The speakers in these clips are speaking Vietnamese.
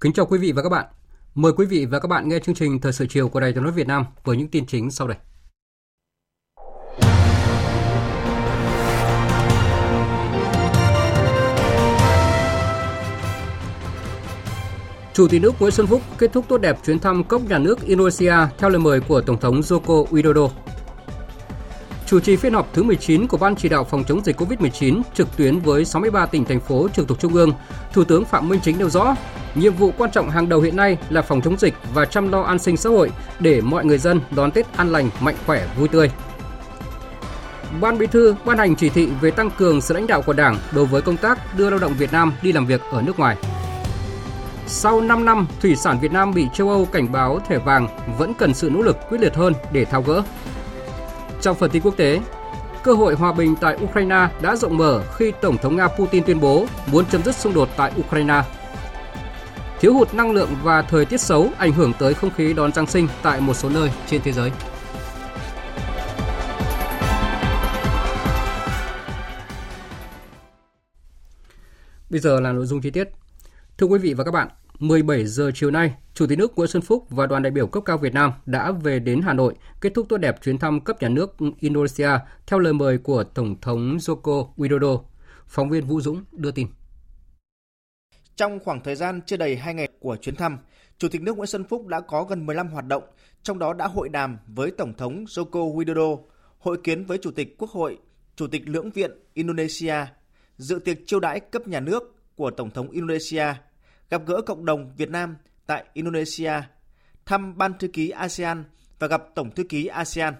Kính chào quý vị và các bạn. Mời quý vị và các bạn nghe chương trình Thời sự chiều của Đài Tiếng nói Việt Nam với những tin chính sau đây. Chủ tịch nước Nguyễn Xuân Phúc kết thúc tốt đẹp chuyến thăm cấp nhà nước Indonesia theo lời mời của Tổng thống Joko Widodo. Chủ trì phiên họp thứ 19 của Ban chỉ đạo phòng chống dịch COVID-19 trực tuyến với 63 tỉnh thành phố trực thuộc trung ương, Thủ tướng Phạm Minh Chính nêu rõ, nhiệm vụ quan trọng hàng đầu hiện nay là phòng chống dịch và chăm lo an sinh xã hội để mọi người dân đón Tết an lành, mạnh khỏe, vui tươi. Ban Bí thư ban hành chỉ thị về tăng cường sự lãnh đạo của Đảng đối với công tác đưa lao động Việt Nam đi làm việc ở nước ngoài. Sau 5 năm, thủy sản Việt Nam bị châu Âu cảnh báo thẻ vàng vẫn cần sự nỗ lực quyết liệt hơn để tháo gỡ. Trong phần tin quốc tế, cơ hội hòa bình tại Ukraine đã rộng mở khi Tổng thống Nga Putin tuyên bố muốn chấm dứt xung đột tại Ukraine. Thiếu hụt năng lượng và thời tiết xấu ảnh hưởng tới không khí đón Giáng sinh tại một số nơi trên thế giới. Bây giờ là nội dung chi tiết. Thưa quý vị và các bạn, 17 giờ chiều nay, Chủ tịch nước Nguyễn Xuân Phúc và đoàn đại biểu cấp cao Việt Nam đã về đến Hà Nội kết thúc tốt đẹp chuyến thăm cấp nhà nước Indonesia theo lời mời của Tổng thống Joko Widodo. Phóng viên Vũ Dũng đưa tin. Trong khoảng thời gian chưa đầy 2 ngày của chuyến thăm, Chủ tịch nước Nguyễn Xuân Phúc đã có gần 15 hoạt động, trong đó đã hội đàm với Tổng thống Joko Widodo, hội kiến với Chủ tịch Quốc hội, Chủ tịch Lưỡng viện Indonesia, dự tiệc chiêu đãi cấp nhà nước của Tổng thống Indonesia, gặp gỡ cộng đồng Việt Nam tại Indonesia, thăm Ban thư ký ASEAN và gặp Tổng thư ký ASEAN.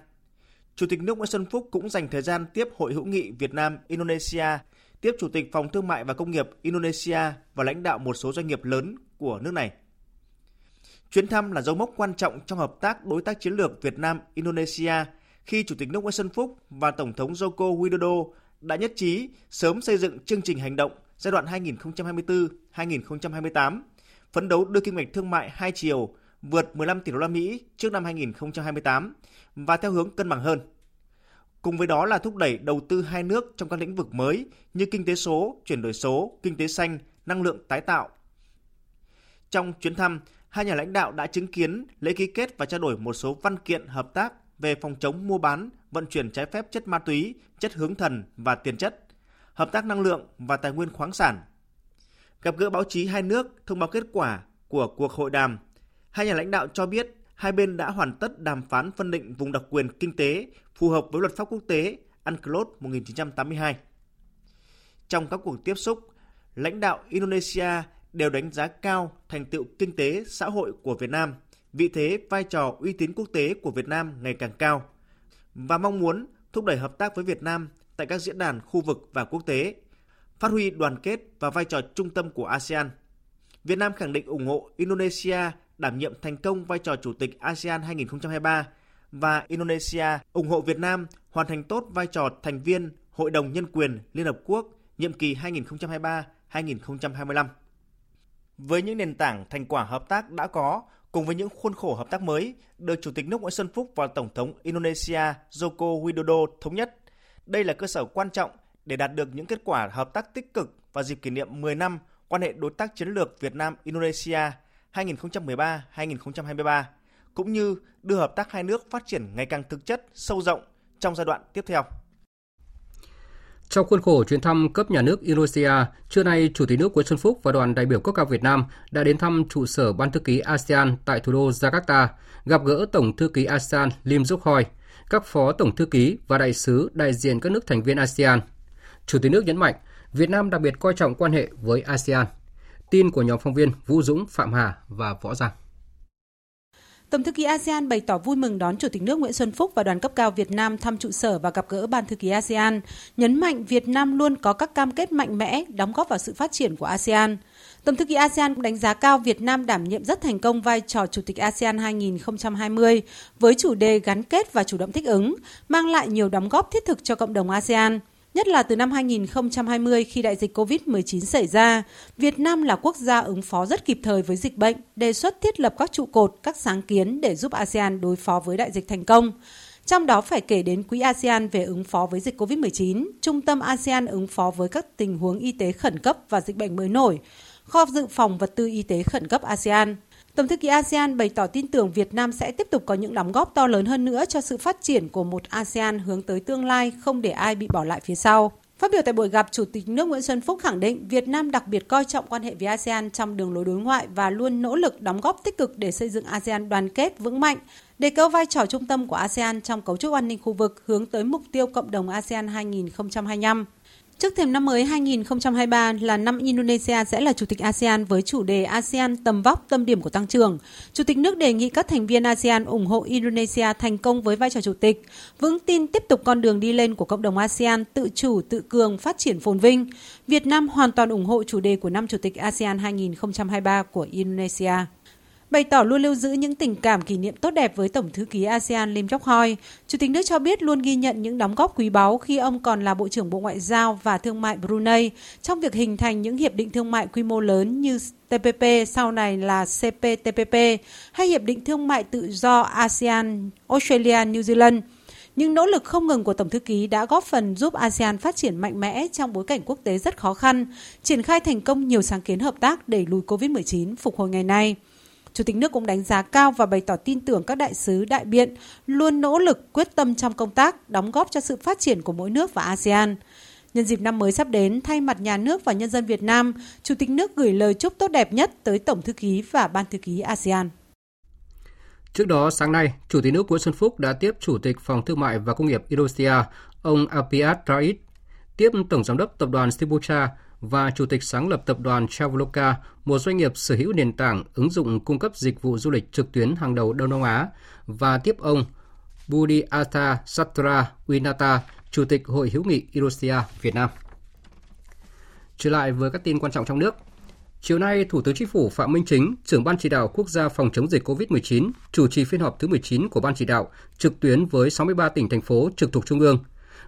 Chủ tịch nước Nguyễn Xuân Phúc cũng dành thời gian tiếp Hội hữu nghị Việt Nam Indonesia, tiếp Chủ tịch Phòng Thương mại và Công nghiệp Indonesia và lãnh đạo một số doanh nghiệp lớn của nước này. Chuyến thăm là dấu mốc quan trọng trong hợp tác đối tác chiến lược Việt Nam Indonesia khi Chủ tịch nước Nguyễn Xuân Phúc và Tổng thống Joko Widodo đã nhất trí sớm xây dựng chương trình hành động giai đoạn 2024-2028, phấn đấu đưa kim ngạch thương mại hai chiều vượt 15 tỷ đô la Mỹ trước năm 2028 và theo hướng cân bằng hơn. Cùng với đó là thúc đẩy đầu tư hai nước trong các lĩnh vực mới như kinh tế số, chuyển đổi số, kinh tế xanh, năng lượng tái tạo. Trong chuyến thăm, hai nhà lãnh đạo đã chứng kiến lễ ký kết và trao đổi một số văn kiện hợp tác về phòng chống mua bán, vận chuyển trái phép chất ma túy, chất hướng thần và tiền chất, hợp tác năng lượng và tài nguyên khoáng sản. Gặp gỡ báo chí hai nước thông báo kết quả của cuộc hội đàm, hai nhà lãnh đạo cho biết hai bên đã hoàn tất đàm phán phân định vùng đặc quyền kinh tế phù hợp với luật pháp quốc tế UNCLOS 1982. Trong các cuộc tiếp xúc, lãnh đạo Indonesia đều đánh giá cao thành tựu kinh tế xã hội của Việt Nam, vị thế vai trò uy tín quốc tế của Việt Nam ngày càng cao và mong muốn thúc đẩy hợp tác với Việt Nam tại các diễn đàn khu vực và quốc tế, phát huy đoàn kết và vai trò trung tâm của ASEAN. Việt Nam khẳng định ủng hộ Indonesia đảm nhiệm thành công vai trò chủ tịch ASEAN 2023 và Indonesia ủng hộ Việt Nam hoàn thành tốt vai trò thành viên Hội đồng Nhân quyền Liên Hợp Quốc nhiệm kỳ 2023-2025. Với những nền tảng thành quả hợp tác đã có, cùng với những khuôn khổ hợp tác mới được Chủ tịch nước Nguyễn Xuân Phúc và Tổng thống Indonesia Joko Widodo thống nhất, đây là cơ sở quan trọng để đạt được những kết quả hợp tác tích cực vào dịp kỷ niệm 10 năm quan hệ đối tác chiến lược Việt Nam Indonesia 2013-2023 cũng như đưa hợp tác hai nước phát triển ngày càng thực chất, sâu rộng trong giai đoạn tiếp theo. Trong khuôn khổ chuyến thăm cấp nhà nước Indonesia, trưa nay Chủ tịch nước Nguyễn Xuân Phúc và đoàn đại biểu cấp cao Việt Nam đã đến thăm trụ sở Ban thư ký ASEAN tại thủ đô Jakarta, gặp gỡ Tổng thư ký ASEAN Lim Dục Hoi, các phó tổng thư ký và đại sứ đại diện các nước thành viên ASEAN. Chủ tịch nước nhấn mạnh, Việt Nam đặc biệt coi trọng quan hệ với ASEAN. Tin của nhóm phóng viên Vũ Dũng, Phạm Hà và Võ Giang. Tổng thư ký ASEAN bày tỏ vui mừng đón Chủ tịch nước Nguyễn Xuân Phúc và đoàn cấp cao Việt Nam thăm trụ sở và gặp gỡ Ban thư ký ASEAN, nhấn mạnh Việt Nam luôn có các cam kết mạnh mẽ đóng góp vào sự phát triển của ASEAN. Tổng thư ký ASEAN cũng đánh giá cao Việt Nam đảm nhiệm rất thành công vai trò Chủ tịch ASEAN 2020 với chủ đề gắn kết và chủ động thích ứng, mang lại nhiều đóng góp thiết thực cho cộng đồng ASEAN. Nhất là từ năm 2020 khi đại dịch COVID-19 xảy ra, Việt Nam là quốc gia ứng phó rất kịp thời với dịch bệnh, đề xuất thiết lập các trụ cột, các sáng kiến để giúp ASEAN đối phó với đại dịch thành công. Trong đó phải kể đến Quỹ ASEAN về ứng phó với dịch COVID-19, Trung tâm ASEAN ứng phó với các tình huống y tế khẩn cấp và dịch bệnh mới nổi, kho dự phòng vật tư y tế khẩn cấp ASEAN. Tổng thư ký ASEAN bày tỏ tin tưởng Việt Nam sẽ tiếp tục có những đóng góp to lớn hơn nữa cho sự phát triển của một ASEAN hướng tới tương lai, không để ai bị bỏ lại phía sau. Phát biểu tại buổi gặp, Chủ tịch nước Nguyễn Xuân Phúc khẳng định Việt Nam đặc biệt coi trọng quan hệ với ASEAN trong đường lối đối ngoại và luôn nỗ lực đóng góp tích cực để xây dựng ASEAN đoàn kết vững mạnh, đề cao vai trò trung tâm của ASEAN trong cấu trúc an ninh khu vực hướng tới mục tiêu cộng đồng ASEAN 2025. Trước thềm năm mới 2023 là năm Indonesia sẽ là chủ tịch ASEAN với chủ đề ASEAN tầm vóc tâm điểm của tăng trưởng. Chủ tịch nước đề nghị các thành viên ASEAN ủng hộ Indonesia thành công với vai trò chủ tịch, vững tin tiếp tục con đường đi lên của cộng đồng ASEAN tự chủ, tự cường, phát triển phồn vinh. Việt Nam hoàn toàn ủng hộ chủ đề của năm chủ tịch ASEAN 2023 của Indonesia bày tỏ luôn lưu giữ những tình cảm kỷ niệm tốt đẹp với Tổng thư ký ASEAN Lim Chok Hoi. Chủ tịch nước cho biết luôn ghi nhận những đóng góp quý báu khi ông còn là Bộ trưởng Bộ Ngoại giao và Thương mại Brunei trong việc hình thành những hiệp định thương mại quy mô lớn như TPP sau này là CPTPP hay hiệp định thương mại tự do ASEAN, Australia, New Zealand. Những nỗ lực không ngừng của Tổng thư ký đã góp phần giúp ASEAN phát triển mạnh mẽ trong bối cảnh quốc tế rất khó khăn, triển khai thành công nhiều sáng kiến hợp tác đẩy lùi COVID-19 phục hồi ngày nay. Chủ tịch nước cũng đánh giá cao và bày tỏ tin tưởng các đại sứ, đại biện luôn nỗ lực quyết tâm trong công tác, đóng góp cho sự phát triển của mỗi nước và ASEAN. Nhân dịp năm mới sắp đến, thay mặt nhà nước và nhân dân Việt Nam, Chủ tịch nước gửi lời chúc tốt đẹp nhất tới Tổng thư ký và Ban thư ký ASEAN. Trước đó, sáng nay, Chủ tịch nước Nguyễn Xuân Phúc đã tiếp Chủ tịch Phòng Thương mại và Công nghiệp Indonesia, ông Apiat Rais, tiếp Tổng Giám đốc Tập đoàn Stibucha và Chủ tịch sáng lập tập đoàn Traveloka, một doanh nghiệp sở hữu nền tảng ứng dụng cung cấp dịch vụ du lịch trực tuyến hàng đầu Đông Nam Á, và tiếp ông Budiata Satra Winata, Chủ tịch Hội hữu nghị Indonesia Việt Nam. Trở lại với các tin quan trọng trong nước. Chiều nay, Thủ tướng Chính phủ Phạm Minh Chính, trưởng Ban chỉ đạo quốc gia phòng chống dịch COVID-19, chủ trì phiên họp thứ 19 của Ban chỉ đạo trực tuyến với 63 tỉnh thành phố trực thuộc Trung ương.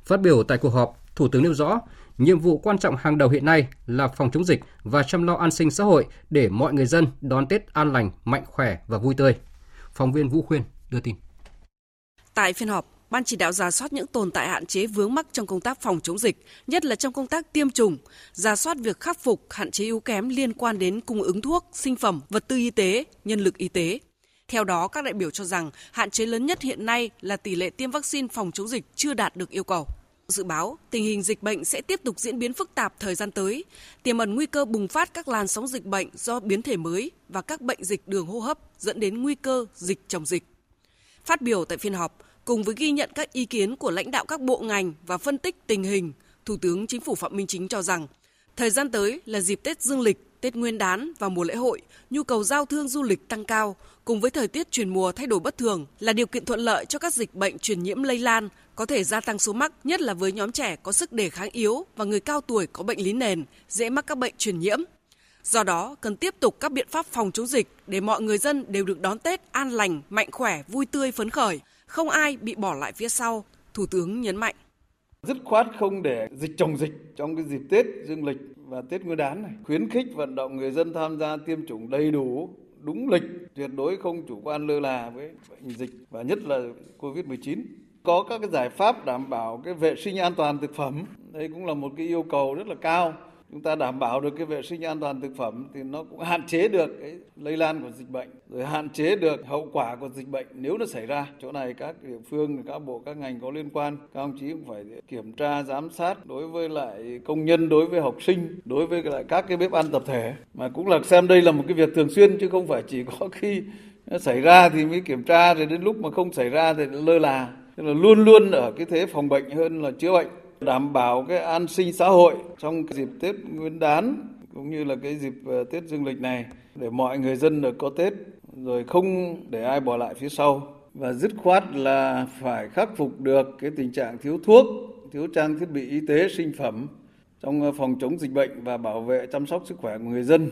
Phát biểu tại cuộc họp, Thủ tướng nêu rõ, nhiệm vụ quan trọng hàng đầu hiện nay là phòng chống dịch và chăm lo an sinh xã hội để mọi người dân đón Tết an lành, mạnh khỏe và vui tươi. Phóng viên Vũ Khuyên đưa tin. Tại phiên họp, Ban chỉ đạo ra soát những tồn tại hạn chế vướng mắc trong công tác phòng chống dịch, nhất là trong công tác tiêm chủng, ra soát việc khắc phục hạn chế yếu kém liên quan đến cung ứng thuốc, sinh phẩm, vật tư y tế, nhân lực y tế. Theo đó, các đại biểu cho rằng hạn chế lớn nhất hiện nay là tỷ lệ tiêm vaccine phòng chống dịch chưa đạt được yêu cầu. Dự báo tình hình dịch bệnh sẽ tiếp tục diễn biến phức tạp thời gian tới, tiềm ẩn nguy cơ bùng phát các làn sóng dịch bệnh do biến thể mới và các bệnh dịch đường hô hấp dẫn đến nguy cơ dịch chồng dịch. Phát biểu tại phiên họp, cùng với ghi nhận các ý kiến của lãnh đạo các bộ ngành và phân tích tình hình, Thủ tướng Chính phủ Phạm Minh Chính cho rằng thời gian tới là dịp Tết Dương lịch, Tết Nguyên đán và mùa lễ hội, nhu cầu giao thương du lịch tăng cao cùng với thời tiết chuyển mùa thay đổi bất thường là điều kiện thuận lợi cho các dịch bệnh truyền nhiễm lây lan, có thể gia tăng số mắc, nhất là với nhóm trẻ có sức đề kháng yếu và người cao tuổi có bệnh lý nền, dễ mắc các bệnh truyền nhiễm. Do đó, cần tiếp tục các biện pháp phòng chống dịch để mọi người dân đều được đón Tết an lành, mạnh khỏe, vui tươi, phấn khởi, không ai bị bỏ lại phía sau, Thủ tướng nhấn mạnh. Dứt khoát không để dịch chồng dịch trong cái dịp Tết dương lịch và Tết Nguyên đán này. Khuyến khích vận động người dân tham gia tiêm chủng đầy đủ, đúng lịch, tuyệt đối không chủ quan lơ là với bệnh dịch và nhất là Covid-19 có các cái giải pháp đảm bảo cái vệ sinh an toàn thực phẩm. Đây cũng là một cái yêu cầu rất là cao. Chúng ta đảm bảo được cái vệ sinh an toàn thực phẩm thì nó cũng hạn chế được cái lây lan của dịch bệnh, rồi hạn chế được hậu quả của dịch bệnh nếu nó xảy ra. Chỗ này các địa phương, các bộ, các ngành có liên quan, các ông chí cũng phải kiểm tra, giám sát đối với lại công nhân, đối với học sinh, đối với lại các cái bếp ăn tập thể. Mà cũng là xem đây là một cái việc thường xuyên chứ không phải chỉ có khi nó xảy ra thì mới kiểm tra, rồi đến lúc mà không xảy ra thì lơ là tức là luôn luôn ở cái thế phòng bệnh hơn là chữa bệnh đảm bảo cái an sinh xã hội trong dịp Tết Nguyên đán cũng như là cái dịp ờ, Tết Dương lịch này để mọi người dân được có Tết rồi không để ai bỏ lại phía sau và dứt khoát là phải khắc phục được cái tình trạng thiếu thuốc, thiếu trang thiết bị y tế, sinh phẩm trong ờ, phòng chống dịch bệnh và bảo vệ chăm sóc sức khỏe của người dân.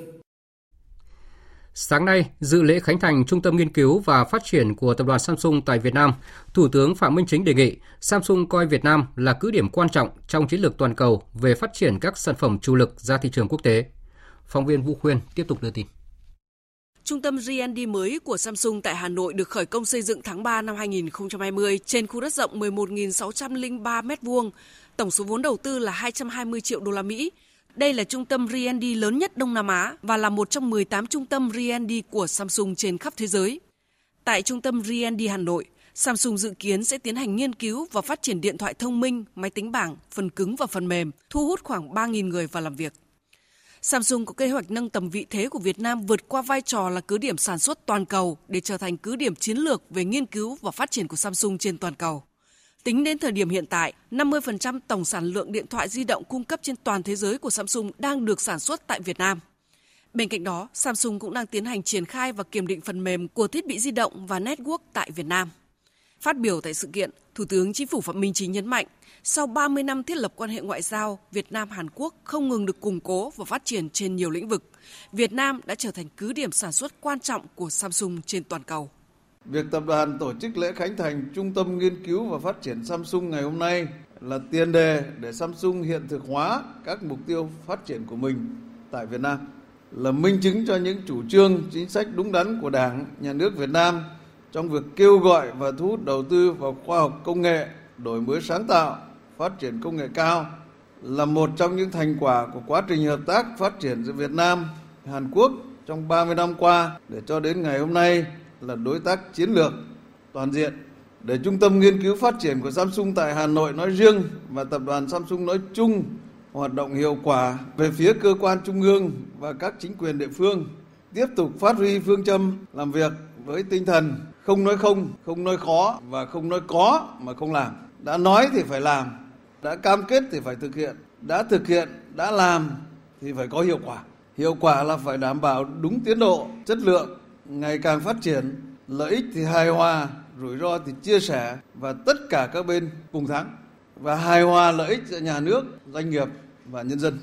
Sáng nay, dự lễ khánh thành Trung tâm Nghiên cứu và Phát triển của Tập đoàn Samsung tại Việt Nam, Thủ tướng Phạm Minh Chính đề nghị Samsung coi Việt Nam là cứ điểm quan trọng trong chiến lược toàn cầu về phát triển các sản phẩm chủ lực ra thị trường quốc tế. Phóng viên Vũ Khuyên tiếp tục đưa tin. Trung tâm R&D mới của Samsung tại Hà Nội được khởi công xây dựng tháng 3 năm 2020 trên khu đất rộng 11.603 m2. Tổng số vốn đầu tư là 220 triệu đô la Mỹ. Đây là trung tâm R&D lớn nhất Đông Nam Á và là một trong 18 trung tâm R&D của Samsung trên khắp thế giới. Tại trung tâm R&D Hà Nội, Samsung dự kiến sẽ tiến hành nghiên cứu và phát triển điện thoại thông minh, máy tính bảng, phần cứng và phần mềm, thu hút khoảng 3.000 người vào làm việc. Samsung có kế hoạch nâng tầm vị thế của Việt Nam vượt qua vai trò là cứ điểm sản xuất toàn cầu để trở thành cứ điểm chiến lược về nghiên cứu và phát triển của Samsung trên toàn cầu. Tính đến thời điểm hiện tại, 50% tổng sản lượng điện thoại di động cung cấp trên toàn thế giới của Samsung đang được sản xuất tại Việt Nam. Bên cạnh đó, Samsung cũng đang tiến hành triển khai và kiểm định phần mềm của thiết bị di động và network tại Việt Nam. Phát biểu tại sự kiện, Thủ tướng Chính phủ Phạm Minh Chính nhấn mạnh, sau 30 năm thiết lập quan hệ ngoại giao, Việt Nam Hàn Quốc không ngừng được củng cố và phát triển trên nhiều lĩnh vực. Việt Nam đã trở thành cứ điểm sản xuất quan trọng của Samsung trên toàn cầu. Việc tập đoàn tổ chức lễ khánh thành Trung tâm Nghiên cứu và Phát triển Samsung ngày hôm nay là tiền đề để Samsung hiện thực hóa các mục tiêu phát triển của mình tại Việt Nam, là minh chứng cho những chủ trương, chính sách đúng đắn của Đảng, Nhà nước Việt Nam trong việc kêu gọi và thu hút đầu tư vào khoa học công nghệ, đổi mới sáng tạo, phát triển công nghệ cao là một trong những thành quả của quá trình hợp tác phát triển giữa Việt Nam, Hàn Quốc trong 30 năm qua. Để cho đến ngày hôm nay là đối tác chiến lược toàn diện để trung tâm nghiên cứu phát triển của Samsung tại Hà Nội nói riêng và tập đoàn Samsung nói chung hoạt động hiệu quả về phía cơ quan trung ương và các chính quyền địa phương tiếp tục phát huy phương châm làm việc với tinh thần không nói không, không nói khó và không nói có mà không làm. Đã nói thì phải làm, đã cam kết thì phải thực hiện, đã thực hiện, đã làm thì phải có hiệu quả. Hiệu quả là phải đảm bảo đúng tiến độ, chất lượng ngày càng phát triển, lợi ích thì hài hòa, rủi ro thì chia sẻ và tất cả các bên cùng thắng và hài hòa lợi ích giữa nhà nước, doanh nghiệp và nhân dân.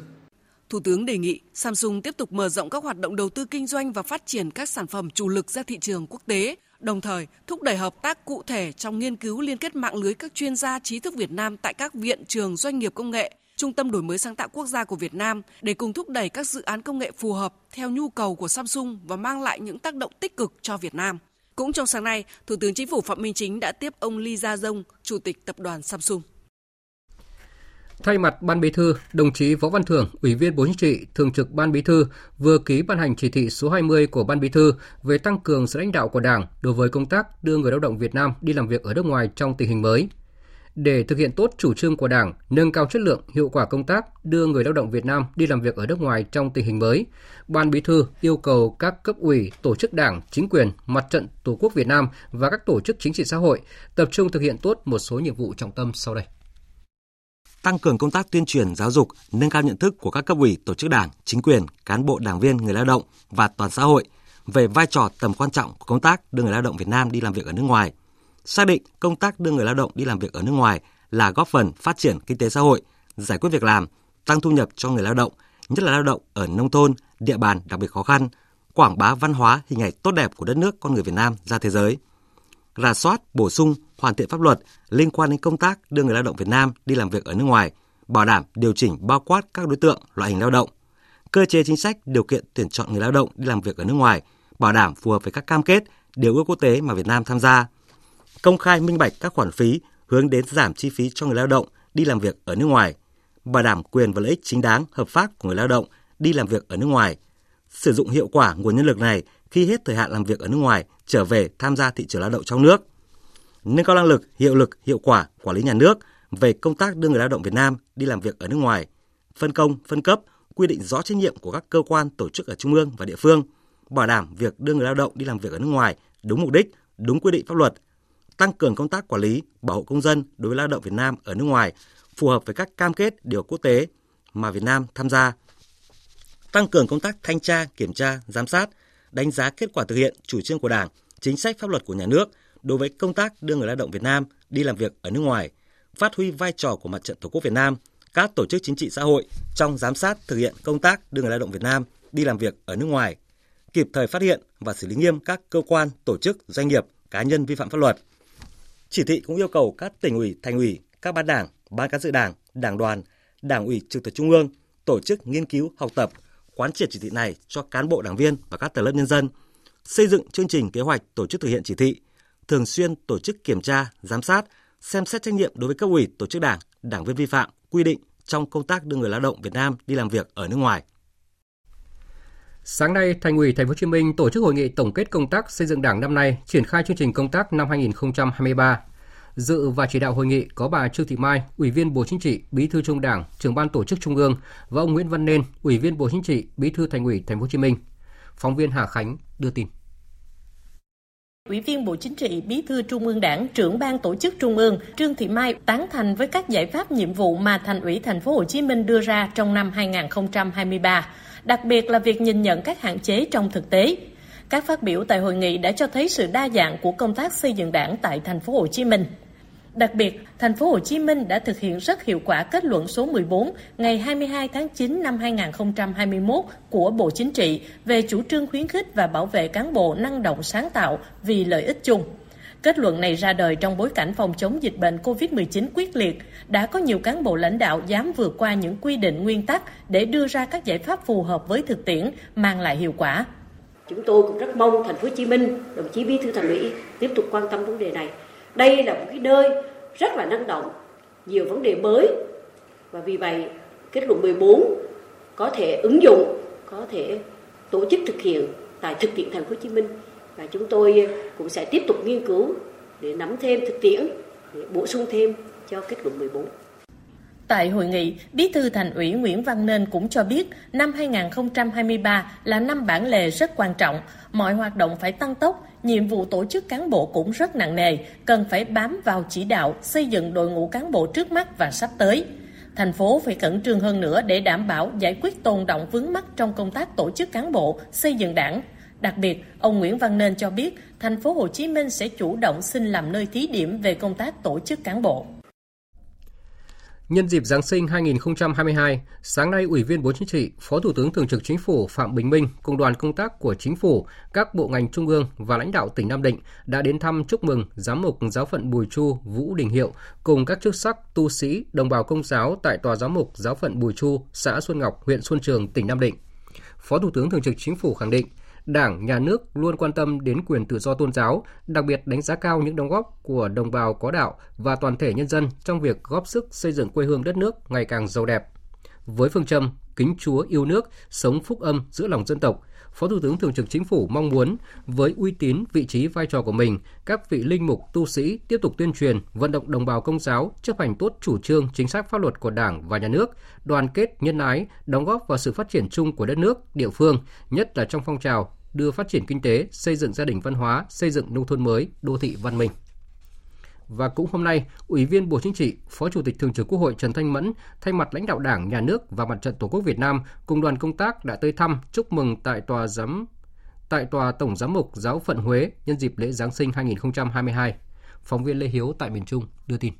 Thủ tướng đề nghị Samsung tiếp tục mở rộng các hoạt động đầu tư kinh doanh và phát triển các sản phẩm chủ lực ra thị trường quốc tế, đồng thời thúc đẩy hợp tác cụ thể trong nghiên cứu liên kết mạng lưới các chuyên gia trí thức Việt Nam tại các viện trường doanh nghiệp công nghệ, Trung tâm đổi mới sáng tạo quốc gia của Việt Nam để cùng thúc đẩy các dự án công nghệ phù hợp theo nhu cầu của Samsung và mang lại những tác động tích cực cho Việt Nam. Cũng trong sáng nay, Thủ tướng Chính phủ Phạm Minh Chính đã tiếp ông Lee Gia Dông, Chủ tịch Tập đoàn Samsung. Thay mặt Ban Bí thư, đồng chí Võ Văn Thưởng, Ủy viên Bộ Chính trị, Thường trực Ban Bí thư vừa ký ban hành chỉ thị số 20 của Ban Bí thư về tăng cường sự lãnh đạo của Đảng đối với công tác đưa người lao động Việt Nam đi làm việc ở nước ngoài trong tình hình mới. Để thực hiện tốt chủ trương của Đảng, nâng cao chất lượng, hiệu quả công tác đưa người lao động Việt Nam đi làm việc ở nước ngoài trong tình hình mới, Ban Bí thư yêu cầu các cấp ủy, tổ chức Đảng, chính quyền, Mặt trận Tổ quốc Việt Nam và các tổ chức chính trị xã hội tập trung thực hiện tốt một số nhiệm vụ trọng tâm sau đây tăng cường công tác tuyên truyền giáo dục, nâng cao nhận thức của các cấp ủy, tổ chức đảng, chính quyền, cán bộ đảng viên, người lao động và toàn xã hội về vai trò tầm quan trọng của công tác đưa người lao động Việt Nam đi làm việc ở nước ngoài. Xác định công tác đưa người lao động đi làm việc ở nước ngoài là góp phần phát triển kinh tế xã hội, giải quyết việc làm, tăng thu nhập cho người lao động, nhất là lao động ở nông thôn, địa bàn đặc biệt khó khăn, quảng bá văn hóa hình ảnh tốt đẹp của đất nước con người Việt Nam ra thế giới. Rà soát, bổ sung, hoàn thiện pháp luật liên quan đến công tác đưa người lao động Việt Nam đi làm việc ở nước ngoài, bảo đảm điều chỉnh bao quát các đối tượng, loại hình lao động, cơ chế chính sách điều kiện tuyển chọn người lao động đi làm việc ở nước ngoài, bảo đảm phù hợp với các cam kết, điều ước quốc tế mà Việt Nam tham gia, công khai minh bạch các khoản phí hướng đến giảm chi phí cho người lao động đi làm việc ở nước ngoài, bảo đảm quyền và lợi ích chính đáng hợp pháp của người lao động đi làm việc ở nước ngoài, sử dụng hiệu quả nguồn nhân lực này khi hết thời hạn làm việc ở nước ngoài trở về tham gia thị trường lao động trong nước. Nâng cao năng lực, hiệu lực, hiệu quả quản lý nhà nước về công tác đưa người lao động Việt Nam đi làm việc ở nước ngoài, phân công, phân cấp, quy định rõ trách nhiệm của các cơ quan tổ chức ở trung ương và địa phương, bảo đảm việc đưa người lao động đi làm việc ở nước ngoài đúng mục đích, đúng quy định pháp luật, tăng cường công tác quản lý, bảo hộ công dân đối với lao động Việt Nam ở nước ngoài phù hợp với các cam kết điều quốc tế mà Việt Nam tham gia. Tăng cường công tác thanh tra, kiểm tra, giám sát, đánh giá kết quả thực hiện chủ trương của Đảng, chính sách pháp luật của nhà nước đối với công tác đưa người lao động Việt Nam đi làm việc ở nước ngoài, phát huy vai trò của Mặt trận Tổ quốc Việt Nam, các tổ chức chính trị xã hội trong giám sát thực hiện công tác đưa người lao động Việt Nam đi làm việc ở nước ngoài, kịp thời phát hiện và xử lý nghiêm các cơ quan, tổ chức, doanh nghiệp, cá nhân vi phạm pháp luật. Chỉ thị cũng yêu cầu các tỉnh ủy, thành ủy, các ban đảng, ban cán sự đảng, đảng đoàn, đảng ủy trực thuộc trung ương tổ chức nghiên cứu, học tập, quán triệt chỉ thị này cho cán bộ đảng viên và các tầng lớp nhân dân, xây dựng chương trình kế hoạch tổ chức thực hiện chỉ thị, thường xuyên tổ chức kiểm tra, giám sát, xem xét trách nhiệm đối với cấp ủy, tổ chức đảng, đảng viên vi phạm quy định trong công tác đưa người lao động Việt Nam đi làm việc ở nước ngoài. Sáng nay, Thành ủy Thành phố Hồ Chí Minh tổ chức hội nghị tổng kết công tác xây dựng Đảng năm nay, triển khai chương trình công tác năm 2023. Dự và chỉ đạo hội nghị có bà Trương Thị Mai, Ủy viên Bộ Chính trị, Bí thư Trung Đảng, Trưởng ban Tổ chức Trung ương và ông Nguyễn Văn Nên, Ủy viên Bộ Chính trị, Bí thư Thành ủy Thành phố Hồ Chí Minh. Phóng viên Hà Khánh đưa tin. Ủy viên Bộ Chính trị, Bí thư Trung ương Đảng, trưởng ban tổ chức Trung ương Trương Thị Mai tán thành với các giải pháp nhiệm vụ mà Thành ủy Thành phố Hồ Chí Minh đưa ra trong năm 2023, đặc biệt là việc nhìn nhận các hạn chế trong thực tế. Các phát biểu tại hội nghị đã cho thấy sự đa dạng của công tác xây dựng Đảng tại Thành phố Hồ Chí Minh. Đặc biệt, thành phố Hồ Chí Minh đã thực hiện rất hiệu quả kết luận số 14 ngày 22 tháng 9 năm 2021 của Bộ Chính trị về chủ trương khuyến khích và bảo vệ cán bộ năng động sáng tạo vì lợi ích chung. Kết luận này ra đời trong bối cảnh phòng chống dịch bệnh COVID-19 quyết liệt, đã có nhiều cán bộ lãnh đạo dám vượt qua những quy định nguyên tắc để đưa ra các giải pháp phù hợp với thực tiễn, mang lại hiệu quả. Chúng tôi cũng rất mong thành phố Hồ Chí Minh, đồng chí Bí thư Thành ủy tiếp tục quan tâm vấn đề này. Đây là một cái nơi rất là năng động, nhiều vấn đề mới. Và vì vậy kết luận 14 có thể ứng dụng, có thể tổ chức thực hiện tại thực tiễn thành phố Hồ Chí Minh và chúng tôi cũng sẽ tiếp tục nghiên cứu để nắm thêm thực tiễn để bổ sung thêm cho kết luận 14. Tại hội nghị, Bí thư Thành ủy Nguyễn Văn Nên cũng cho biết năm 2023 là năm bản lề rất quan trọng, mọi hoạt động phải tăng tốc, nhiệm vụ tổ chức cán bộ cũng rất nặng nề, cần phải bám vào chỉ đạo xây dựng đội ngũ cán bộ trước mắt và sắp tới. Thành phố phải cẩn trương hơn nữa để đảm bảo giải quyết tồn động vướng mắc trong công tác tổ chức cán bộ, xây dựng đảng. Đặc biệt, ông Nguyễn Văn Nên cho biết, thành phố Hồ Chí Minh sẽ chủ động xin làm nơi thí điểm về công tác tổ chức cán bộ. Nhân dịp Giáng sinh 2022, sáng nay Ủy viên Bộ Chính trị, Phó Thủ tướng Thường trực Chính phủ Phạm Bình Minh cùng đoàn công tác của Chính phủ, các bộ ngành trung ương và lãnh đạo tỉnh Nam Định đã đến thăm chúc mừng Giám mục Giáo phận Bùi Chu Vũ Đình Hiệu cùng các chức sắc, tu sĩ, đồng bào công giáo tại Tòa Giám mục Giáo phận Bùi Chu, xã Xuân Ngọc, huyện Xuân Trường, tỉnh Nam Định. Phó Thủ tướng Thường trực Chính phủ khẳng định, Đảng, Nhà nước luôn quan tâm đến quyền tự do tôn giáo, đặc biệt đánh giá cao những đóng góp của đồng bào có đạo và toàn thể nhân dân trong việc góp sức xây dựng quê hương đất nước ngày càng giàu đẹp. Với phương châm kính Chúa yêu nước, sống phúc âm giữa lòng dân tộc, Phó Thủ tướng Thường trực Chính phủ mong muốn với uy tín, vị trí, vai trò của mình, các vị linh mục, tu sĩ tiếp tục tuyên truyền, vận động đồng bào công giáo chấp hành tốt chủ trương, chính sách pháp luật của Đảng và Nhà nước, đoàn kết, nhân ái, đóng góp vào sự phát triển chung của đất nước, địa phương, nhất là trong phong trào đưa phát triển kinh tế, xây dựng gia đình văn hóa, xây dựng nông thôn mới, đô thị văn minh. Và cũng hôm nay, Ủy viên Bộ Chính trị, Phó Chủ tịch Thường trực Quốc hội Trần Thanh Mẫn thay mặt lãnh đạo Đảng, Nhà nước và Mặt trận Tổ quốc Việt Nam cùng đoàn công tác đã tới thăm chúc mừng tại tòa giám tại tòa Tổng giám mục Giáo phận Huế nhân dịp lễ Giáng sinh 2022. Phóng viên Lê Hiếu tại miền Trung đưa tin.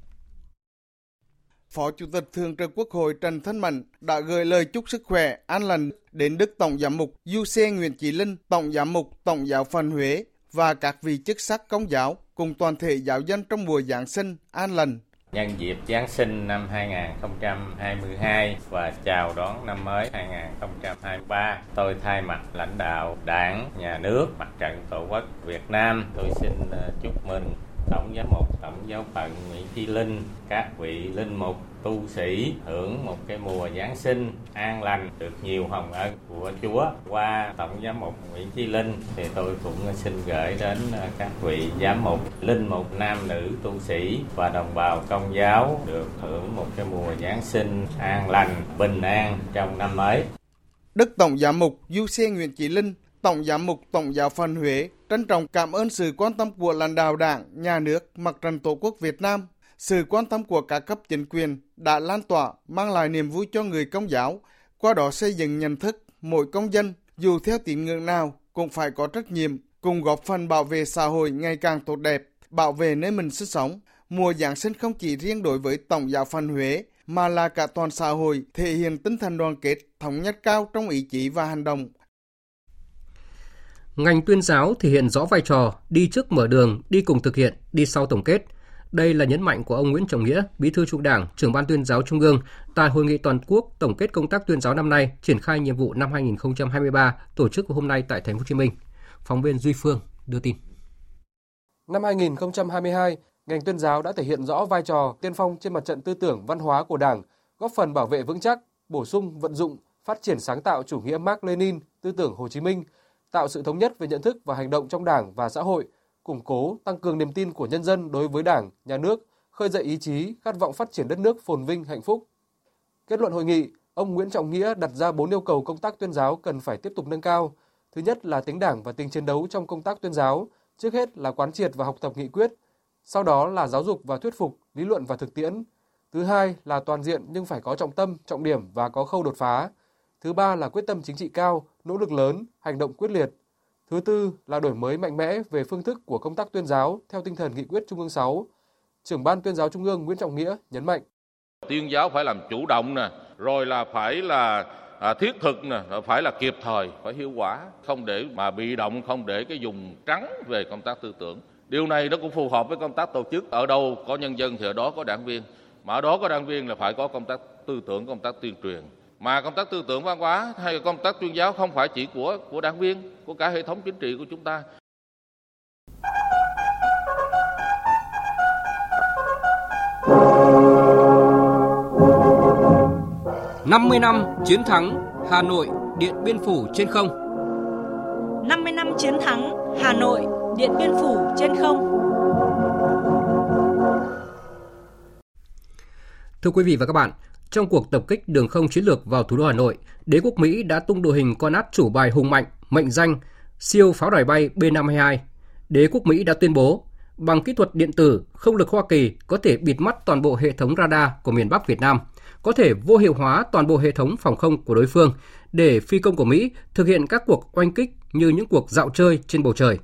Phó Chủ tịch Thường trực Quốc hội Trần Thanh Mẫn đã gửi lời chúc sức khỏe, an lành đến Đức Tổng giám mục Du Xe Nguyễn Chí Linh, Tổng giám mục Tổng giáo phận Huế và các vị chức sắc công giáo cùng toàn thể giáo dân trong mùa Giáng sinh an lành. Nhân dịp Giáng sinh năm 2022 và chào đón năm mới 2023, tôi thay mặt lãnh đạo Đảng, Nhà nước, Mặt trận Tổ quốc Việt Nam, tôi xin ờ, chúc mừng tổng giám mục, tổng giáo phận nguyễn chi linh, các vị linh mục, tu sĩ hưởng một cái mùa giáng sinh an lành, được nhiều hồng ân của chúa. Qua tổng giám mục nguyễn chi linh thì tôi cũng xin gửi đến ờ, các vị giám mục, linh mục, nam nữ, tu sĩ và đồng bào công giáo được hưởng một cái mùa giáng sinh an lành, bình an trong năm mới. Đức Tổng giám mục Du Xe Nguyễn Chí Linh, Tổng giám mục Tổng giáo phận Huế trân trọng cảm ơn sự quan tâm của lãnh đạo Đảng, Nhà nước, Mặt trận Tổ quốc Việt Nam Sự quan tâm của các cấp chính quyền đã lan tỏa mang lại niềm vui cho người công giáo, qua đó xây dựng nhận thức mỗi công dân dù theo tín ngưỡng nào cũng phải có trách nhiệm cùng góp phần bảo vệ xã hội ngày càng tốt đẹp, bảo vệ nơi mình sinh sống. Mùa Giáng sinh không chỉ riêng đối với Tổng giáo phận Huế mà là cả toàn xã hội thể hiện tinh thần đoàn kết, thống nhất cao trong ý chí và hành động. Ngành tuyên giáo thể hiện rõ vai trò đi trước mở đường, đi cùng thực hiện, đi sau tổng kết. Đây là nhấn mạnh của ông Nguyễn Trọng Nghĩa, Bí thư Trung Đảng, trưởng ban tuyên giáo Trung ương tại hội nghị toàn quốc tổng kết công tác tuyên giáo năm nay, triển khai nhiệm vụ năm 2023 tổ chức hôm nay tại Thành phố Hồ Chí Minh. Phóng viên Duy Phương đưa tin. Năm 2022, ngành tuyên giáo đã thể hiện rõ vai trò tiên phong trên mặt trận tư tưởng văn hóa của Đảng, góp phần bảo vệ vững chắc, bổ sung, vận dụng, phát triển sáng tạo chủ nghĩa Mark Lenin, tư tưởng Hồ Chí Minh, tạo sự thống nhất về nhận thức và hành động trong Đảng và xã hội, củng cố, tăng cường niềm tin của nhân dân đối với Đảng, nhà nước, khơi dậy ý chí, khát vọng phát triển đất nước phồn vinh, hạnh phúc. Kết luận hội nghị, ông Nguyễn Trọng Nghĩa đặt ra bốn yêu cầu công tác tuyên giáo cần phải tiếp tục nâng cao. Thứ nhất là tính đảng và tính chiến đấu trong công tác tuyên giáo, trước hết là quán triệt và học tập nghị quyết, sau đó là giáo dục và thuyết phục, lý luận và thực tiễn. Thứ hai là toàn diện nhưng phải có trọng tâm, trọng điểm và có khâu đột phá. Thứ ba là quyết tâm chính trị cao, nỗ lực lớn, hành động quyết liệt. Thứ tư là đổi mới mạnh mẽ về phương thức của công tác tuyên giáo theo tinh thần nghị quyết Trung ương 6. Trưởng ban tuyên giáo Trung ương Nguyễn Trọng Nghĩa nhấn mạnh. Tuyên giáo phải làm chủ động nè, rồi là phải là à, thiết thực nè, phải là kịp thời, phải hiệu quả, không để mà bị động, không để cái dùng trắng về công tác tư tưởng. Điều này nó cũng phù hợp với công tác tổ chức. Ở đâu có nhân dân thì ở đó có đảng viên. Mà ở đó có đảng viên là phải có công tác tư tưởng, công tác tuyên truyền. Mà công tác tư tưởng văn hóa hay công tác tuyên giáo không phải chỉ của của đảng viên, của cả hệ thống chính trị của chúng ta. năm mươi năm chiến thắng Hà Nội Điện Biên Phủ trên không 50 năm chiến thắng Hà Nội Điện Biên Phủ trên không. Thưa quý vị và các bạn, trong cuộc tập kích đường không chiến lược vào thủ đô Hà Nội, đế quốc Mỹ đã tung đội hình con át chủ bài hùng mạnh, mệnh danh siêu pháo đài bay B-52. Đế quốc Mỹ đã tuyên bố, bằng kỹ thuật điện tử, không lực Hoa Kỳ có thể bịt mắt toàn bộ hệ thống radar của miền Bắc Việt Nam, có thể vô hiệu hóa toàn bộ hệ thống phòng không của đối phương để phi công của Mỹ thực hiện các cuộc oanh kích như những cuộc dạo chơi trên bầu trời.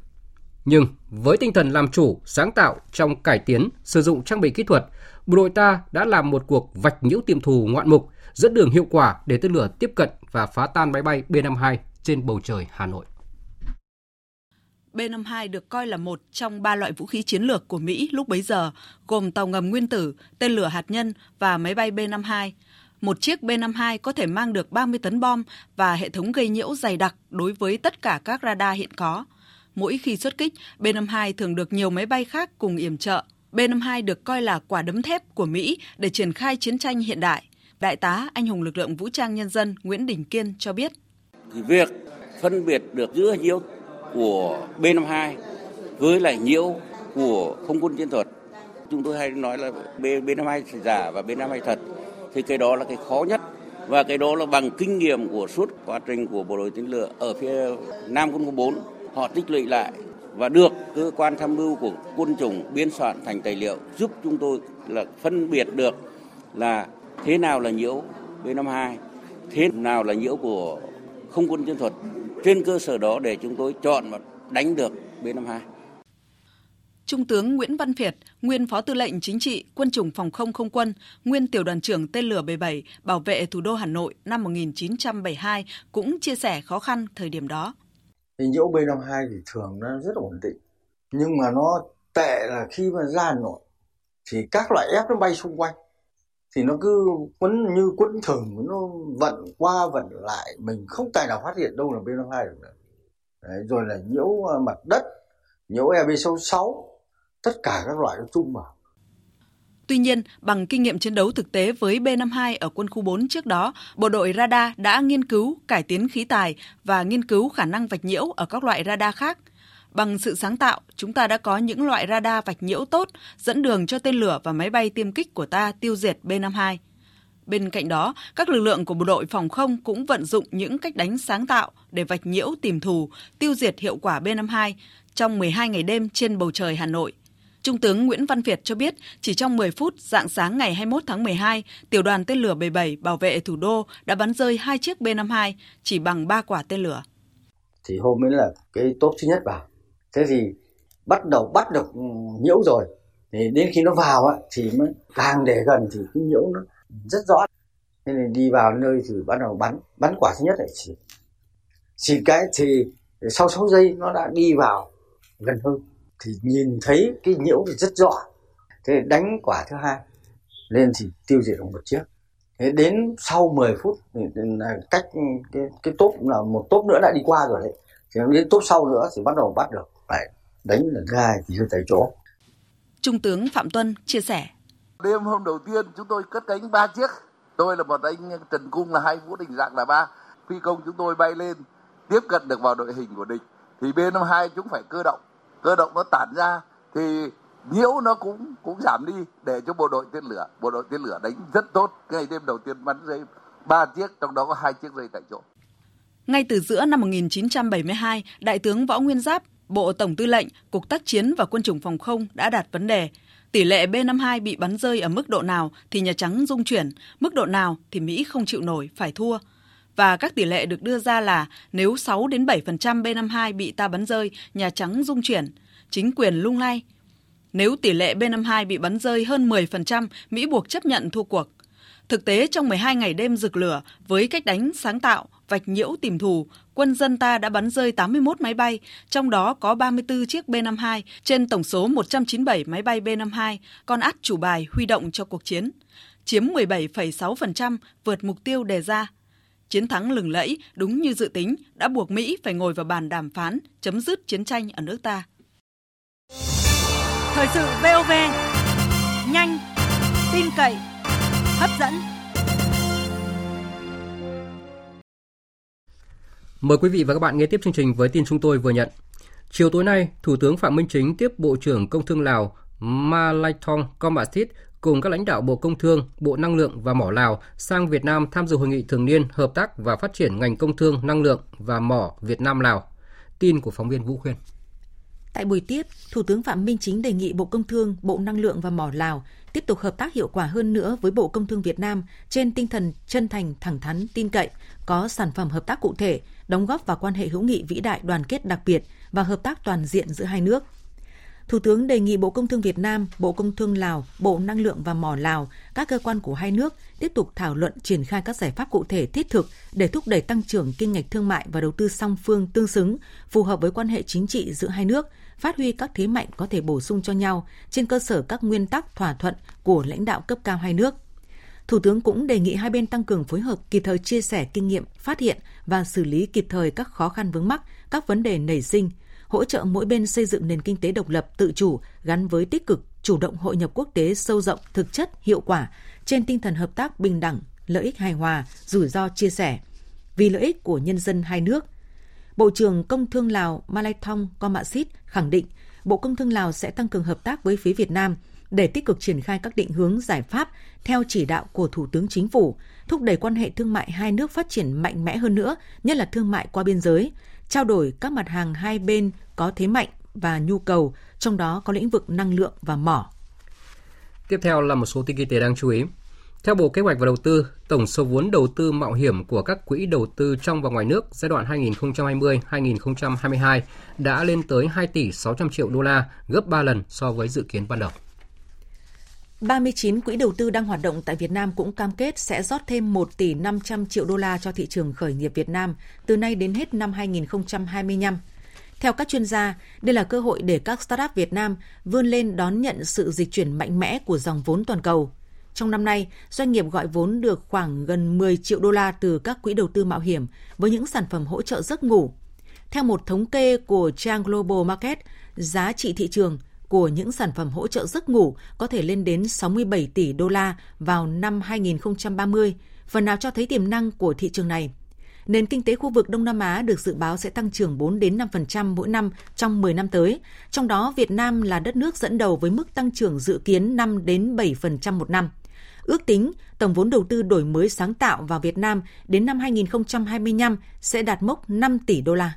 Nhưng với tinh thần làm chủ, sáng tạo trong cải tiến, sử dụng trang bị kỹ thuật, bộ đội ta đã làm một cuộc vạch nhiễu tiềm thù ngoạn mục, dẫn đường hiệu quả để tên lửa tiếp cận và phá tan máy bay B-52 trên bầu trời Hà Nội. B-52 được coi là một trong ba loại vũ khí chiến lược của Mỹ lúc bấy giờ, gồm tàu ngầm nguyên tử, tên lửa hạt nhân và máy bay B-52. Một chiếc B-52 có thể mang được 30 tấn bom và hệ thống gây nhiễu dày đặc đối với tất cả các radar hiện có – Mỗi khi xuất kích, B-52 thường được nhiều máy bay khác cùng yểm trợ. B-52 được coi là quả đấm thép của Mỹ để triển khai chiến tranh hiện đại. Đại tá, anh hùng lực lượng vũ trang nhân dân Nguyễn Đình Kiên cho biết. Việc phân biệt được giữa nhiễu của B-52 với lại nhiễu của không quân chiến thuật, chúng tôi hay nói là B-52 giả và B-52 thật thì cái đó là cái khó nhất và cái đó là bằng kinh nghiệm của suốt quá trình của bộ đội tên lửa ở phía Nam quân khu 4 họ tích lũy lại và được cơ quan tham mưu của quân chủng biên soạn thành tài liệu giúp chúng tôi là phân biệt được là thế nào là nhiễu B52, thế nào là nhiễu của không quân chiến thuật. Trên cơ sở đó để chúng tôi chọn và đánh được B52. Trung tướng Nguyễn Văn Việt, nguyên Phó Tư lệnh Chính trị Quân chủng Phòng không Không quân, nguyên Tiểu đoàn trưởng tên lửa B7 bảo vệ thủ đô Hà Nội năm 1972 cũng chia sẻ khó khăn thời điểm đó thì nhiễu B52 thì thường nó rất ổn định. Nhưng mà nó tệ là khi mà ra Hà Nội thì các loại ép nó bay xung quanh. Thì nó cứ quấn như quấn thừng nó vận qua vận lại. Mình không tài nào phát hiện đâu là B52 được nữa. Đấy, rồi là nhiễu à, mặt đất nhiễu EB66 tất cả các loại nó chung vào. Tuy nhiên, bằng kinh nghiệm chiến đấu thực tế với B-52 ở quân khu 4 trước đó, bộ đội radar đã nghiên cứu cải tiến khí tài và nghiên cứu khả năng vạch nhiễu ở các loại radar khác. Bằng sự sáng tạo, chúng ta đã có những loại radar vạch nhiễu tốt, dẫn đường cho tên lửa và máy bay tiêm kích của ta tiêu diệt B-52. Bên cạnh đó, các lực lượng của bộ đội phòng không cũng vận dụng những cách đánh sáng tạo để vạch nhiễu tìm thù, tiêu diệt hiệu quả B-52 trong 12 ngày đêm trên bầu trời Hà Nội. Trung tướng Nguyễn Văn Việt cho biết, chỉ trong 10 phút dạng sáng ngày 21 tháng 12, tiểu đoàn tên lửa 77 bảo vệ thủ đô đã bắn rơi hai chiếc B-52 chỉ bằng 3 quả tên lửa. Thì hôm ấy là cái tốt thứ nhất vào. Thế thì bắt đầu bắt được nhiễu rồi. Thì đến khi nó vào á, thì mới càng để gần thì cái nhiễu nó rất rõ. Thế nên đi vào nơi thì bắt đầu bắn. Bắn quả thứ nhất là chỉ chỉ cái thì sau 6 giây nó đã đi vào gần hơn thì nhìn thấy cái nhiễu thì rất rõ. Thế đánh quả thứ hai lên thì tiêu diệt được một chiếc. Thế đến sau 10 phút thì cách cái cái tốp là một tốp nữa đã đi qua rồi đấy. Thì đến tốp sau nữa thì bắt đầu bắt được phải đánh lần thứ hai thì tại chỗ. Trung tướng Phạm Tuân chia sẻ. Đêm hôm đầu tiên chúng tôi cất cánh ba chiếc. Tôi là một anh Trần Cung là hai Vũ Đình Dạng là ba. Phi công chúng tôi bay lên tiếp cận được vào đội hình của địch. Thì B52 chúng phải cơ động cơ động nó tản ra thì nhiễu nó cũng cũng giảm đi để cho bộ đội tên lửa bộ đội tên lửa đánh rất tốt. Ngày đêm đầu tiên bắn rơi ba chiếc trong đó có hai chiếc rơi tại chỗ. Ngay từ giữa năm 1972 đại tướng võ nguyên giáp bộ tổng tư lệnh cục tác chiến và quân chủng phòng không đã đặt vấn đề. Tỷ lệ B52 bị bắn rơi ở mức độ nào thì Nhà Trắng dung chuyển, mức độ nào thì Mỹ không chịu nổi phải thua và các tỷ lệ được đưa ra là nếu 6 đến 7% B52 bị ta bắn rơi, Nhà Trắng dung chuyển, chính quyền lung lay. Nếu tỷ lệ B52 bị bắn rơi hơn 10%, Mỹ buộc chấp nhận thua cuộc. Thực tế trong 12 ngày đêm rực lửa với cách đánh sáng tạo, vạch nhiễu tìm thù, quân dân ta đã bắn rơi 81 máy bay, trong đó có 34 chiếc B-52 trên tổng số 197 máy bay B-52, con át chủ bài huy động cho cuộc chiến, chiếm 17,6% vượt mục tiêu đề ra Chiến thắng lừng lẫy, đúng như dự tính, đã buộc Mỹ phải ngồi vào bàn đàm phán chấm dứt chiến tranh ở nước ta. Thời sự VOV, nhanh, tin cậy, hấp dẫn. Mời quý vị và các bạn nghe tiếp chương trình với tin chúng tôi vừa nhận. Chiều tối nay, Thủ tướng Phạm Minh Chính tiếp Bộ trưởng Công Thương Lào Malaithong Kombasit cùng các lãnh đạo Bộ Công Thương, Bộ Năng lượng và Mỏ Lào sang Việt Nam tham dự hội nghị thường niên hợp tác và phát triển ngành công thương, năng lượng và mỏ Việt Nam Lào. Tin của phóng viên Vũ Khuyên. Tại buổi tiếp, Thủ tướng Phạm Minh Chính đề nghị Bộ Công Thương, Bộ Năng lượng và Mỏ Lào tiếp tục hợp tác hiệu quả hơn nữa với Bộ Công Thương Việt Nam trên tinh thần chân thành, thẳng thắn, tin cậy, có sản phẩm hợp tác cụ thể, đóng góp vào quan hệ hữu nghị vĩ đại đoàn kết đặc biệt và hợp tác toàn diện giữa hai nước – Thủ tướng đề nghị Bộ Công Thương Việt Nam, Bộ Công Thương Lào, Bộ Năng lượng và Mỏ Lào, các cơ quan của hai nước tiếp tục thảo luận triển khai các giải pháp cụ thể thiết thực để thúc đẩy tăng trưởng kinh ngạch thương mại và đầu tư song phương tương xứng, phù hợp với quan hệ chính trị giữa hai nước, phát huy các thế mạnh có thể bổ sung cho nhau trên cơ sở các nguyên tắc thỏa thuận của lãnh đạo cấp cao hai nước. Thủ tướng cũng đề nghị hai bên tăng cường phối hợp kịp thời chia sẻ kinh nghiệm, phát hiện và xử lý kịp thời các khó khăn vướng mắc, các vấn đề nảy sinh, hỗ trợ mỗi bên xây dựng nền kinh tế độc lập tự chủ gắn với tích cực chủ động hội nhập quốc tế sâu rộng thực chất hiệu quả trên tinh thần hợp tác bình đẳng lợi ích hài hòa rủi ro chia sẻ. Vì lợi ích của nhân dân hai nước Bộ trưởng Công thương Lào Malaythong Komasit khẳng định Bộ Công thương Lào sẽ tăng cường hợp tác với phía Việt Nam để tích cực triển khai các định hướng giải pháp theo chỉ đạo của Thủ tướng Chính phủ, thúc đẩy quan hệ thương mại hai nước phát triển mạnh mẽ hơn nữa, nhất là thương mại qua biên giới, trao đổi các mặt hàng hai bên có thế mạnh và nhu cầu, trong đó có lĩnh vực năng lượng và mỏ. Tiếp theo là một số tin kinh tế đáng chú ý. Theo Bộ Kế hoạch và Đầu tư, tổng số vốn đầu tư mạo hiểm của các quỹ đầu tư trong và ngoài nước giai đoạn 2020-2022 đã lên tới 2 tỷ 600 triệu đô la, gấp 3 lần so với dự kiến ban đầu. 39 quỹ đầu tư đang hoạt động tại Việt Nam cũng cam kết sẽ rót thêm 1 tỷ 500 triệu đô la cho thị trường khởi nghiệp Việt Nam từ nay đến hết năm 2025. Theo các chuyên gia, đây là cơ hội để các startup Việt Nam vươn lên đón nhận sự dịch chuyển mạnh mẽ của dòng vốn toàn cầu. Trong năm nay, doanh nghiệp gọi vốn được khoảng gần 10 triệu đô la từ các quỹ đầu tư mạo hiểm với những sản phẩm hỗ trợ giấc ngủ. Theo một thống kê của trang Global Market, giá trị thị trường của những sản phẩm hỗ trợ giấc ngủ có thể lên đến 67 tỷ đô la vào năm 2030, phần nào cho thấy tiềm năng của thị trường này nền kinh tế khu vực Đông Nam Á được dự báo sẽ tăng trưởng 4 đến 5% mỗi năm trong 10 năm tới. Trong đó, Việt Nam là đất nước dẫn đầu với mức tăng trưởng dự kiến 5 đến 7% một năm. Ước tính tổng vốn đầu tư đổi mới sáng tạo vào Việt Nam đến năm 2025 sẽ đạt mốc 5 tỷ đô la.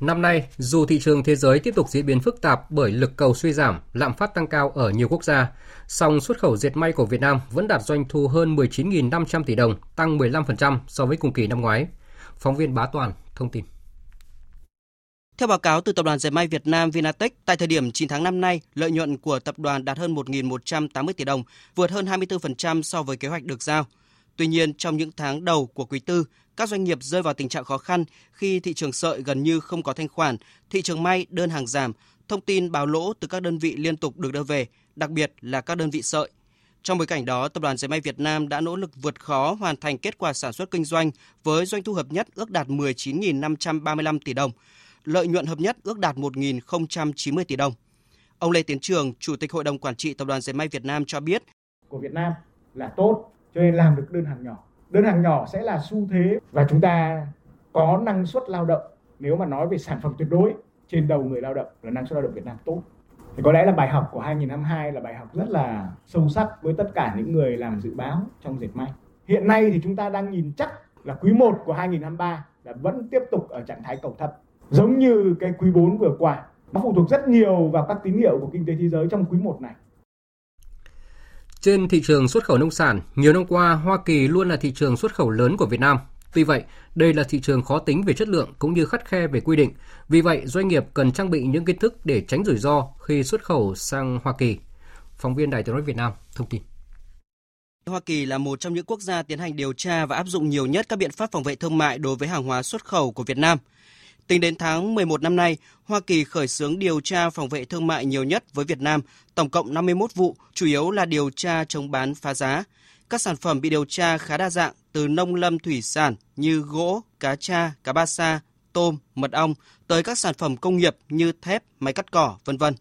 Năm nay, dù thị trường thế giới tiếp tục diễn biến phức tạp bởi lực cầu suy giảm, lạm phát tăng cao ở nhiều quốc gia, song xuất khẩu dệt may của Việt Nam vẫn đạt doanh thu hơn 19.500 tỷ đồng, tăng 15% so với cùng kỳ năm ngoái. Phóng viên Bá Toàn thông tin. Theo báo cáo từ Tập đoàn Dệt may Việt Nam Vinatech, tại thời điểm 9 tháng năm nay, lợi nhuận của tập đoàn đạt hơn 1.180 tỷ đồng, vượt hơn 24% so với kế hoạch được giao. Tuy nhiên, trong những tháng đầu của quý tư, các doanh nghiệp rơi vào tình trạng khó khăn khi thị trường sợi gần như không có thanh khoản, thị trường may đơn hàng giảm, thông tin báo lỗ từ các đơn vị liên tục được đưa về, đặc biệt là các đơn vị sợi. Trong bối cảnh đó, Tập đoàn Dệt may Việt Nam đã nỗ lực vượt khó hoàn thành kết quả sản xuất kinh doanh với doanh thu hợp nhất ước đạt 19.535 tỷ đồng, lợi nhuận hợp nhất ước đạt 1.090 tỷ đồng. Ông Lê Tiến Trường, Chủ tịch Hội đồng Quản trị Tập đoàn Dệt may Việt Nam cho biết. Của Việt Nam là tốt, cho nên làm được đơn hàng nhỏ. Đơn hàng nhỏ sẽ là xu thế và chúng ta có năng suất lao động nếu mà nói về sản phẩm tuyệt đối trên đầu người lao động là năng suất lao động Việt Nam tốt. Thì có lẽ là bài học của 2022 là bài học rất là sâu sắc với tất cả những người làm dự báo trong dệt may. Hiện nay thì chúng ta đang nhìn chắc là quý 1 của 2023 là vẫn tiếp tục ở trạng thái cầu thấp. Giống như cái quý 4 vừa qua, nó phụ thuộc rất nhiều vào các tín hiệu của kinh tế thế giới trong quý 1 này. Trên thị trường xuất khẩu nông sản, nhiều năm qua Hoa Kỳ luôn là thị trường xuất khẩu lớn của Việt Nam. Tuy vậy, đây là thị trường khó tính về chất lượng cũng như khắt khe về quy định. Vì vậy, doanh nghiệp cần trang bị những kiến thức để tránh rủi ro khi xuất khẩu sang Hoa Kỳ. Phóng viên Đài tiếng nói Việt Nam thông tin. Hoa Kỳ là một trong những quốc gia tiến hành điều tra và áp dụng nhiều nhất các biện pháp phòng vệ thương mại đối với hàng hóa xuất khẩu của Việt Nam – Tính đến tháng 11 năm nay, Hoa Kỳ khởi xướng điều tra phòng vệ thương mại nhiều nhất với Việt Nam, tổng cộng 51 vụ, chủ yếu là điều tra chống bán phá giá. Các sản phẩm bị điều tra khá đa dạng, từ nông lâm thủy sản như gỗ, cá tra, cá ba sa, tôm, mật ong, tới các sản phẩm công nghiệp như thép, máy cắt cỏ, vân vân.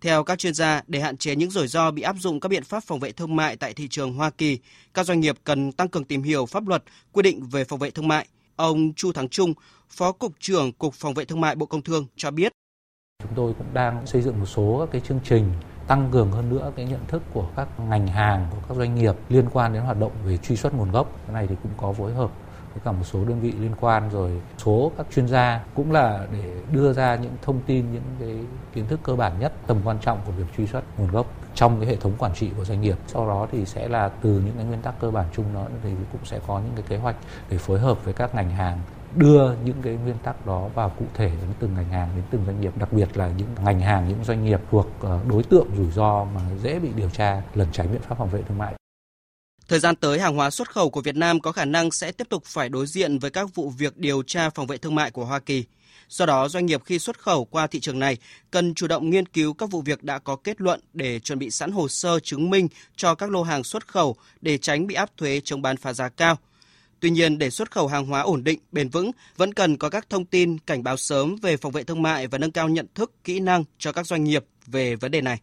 Theo các chuyên gia, để hạn chế những rủi ro bị áp dụng các biện pháp phòng vệ thương mại tại thị trường Hoa Kỳ, các doanh nghiệp cần tăng cường tìm hiểu pháp luật, quy định về phòng vệ thương mại. Ông Chu Thắng Trung, Phó Cục trưởng Cục Phòng vệ Thương mại Bộ Công Thương cho biết. Chúng tôi cũng đang xây dựng một số các cái chương trình tăng cường hơn nữa cái nhận thức của các ngành hàng, của các doanh nghiệp liên quan đến hoạt động về truy xuất nguồn gốc. Cái này thì cũng có phối hợp với cả một số đơn vị liên quan rồi số các chuyên gia cũng là để đưa ra những thông tin, những cái kiến thức cơ bản nhất, tầm quan trọng của việc truy xuất nguồn gốc trong cái hệ thống quản trị của doanh nghiệp. Sau đó thì sẽ là từ những cái nguyên tắc cơ bản chung đó thì cũng sẽ có những cái kế hoạch để phối hợp với các ngành hàng, đưa những cái nguyên tắc đó vào cụ thể đến từng ngành hàng, đến từng doanh nghiệp, đặc biệt là những ngành hàng, những doanh nghiệp thuộc ờ, đối tượng rủi ro mà dễ bị điều tra lẩn tránh biện pháp phòng vệ thương mại. Thời gian tới, hàng hóa xuất khẩu của Việt Nam có khả năng sẽ tiếp tục phải đối diện với các vụ việc điều tra phòng vệ thương mại của Hoa Kỳ. Do đó, doanh nghiệp khi xuất khẩu qua thị trường này cần chủ động nghiên cứu các vụ việc đã có kết luận để chuẩn bị sẵn hồ sơ chứng minh cho các lô hàng xuất khẩu để tránh bị áp thuế chống bán phá giá cao – Tuy nhiên, để xuất khẩu hàng hóa ổn định, bền vững, vẫn cần có các thông tin cảnh báo sớm về phòng vệ thương mại và nâng cao nhận thức, kỹ năng cho các doanh nghiệp về vấn đề này.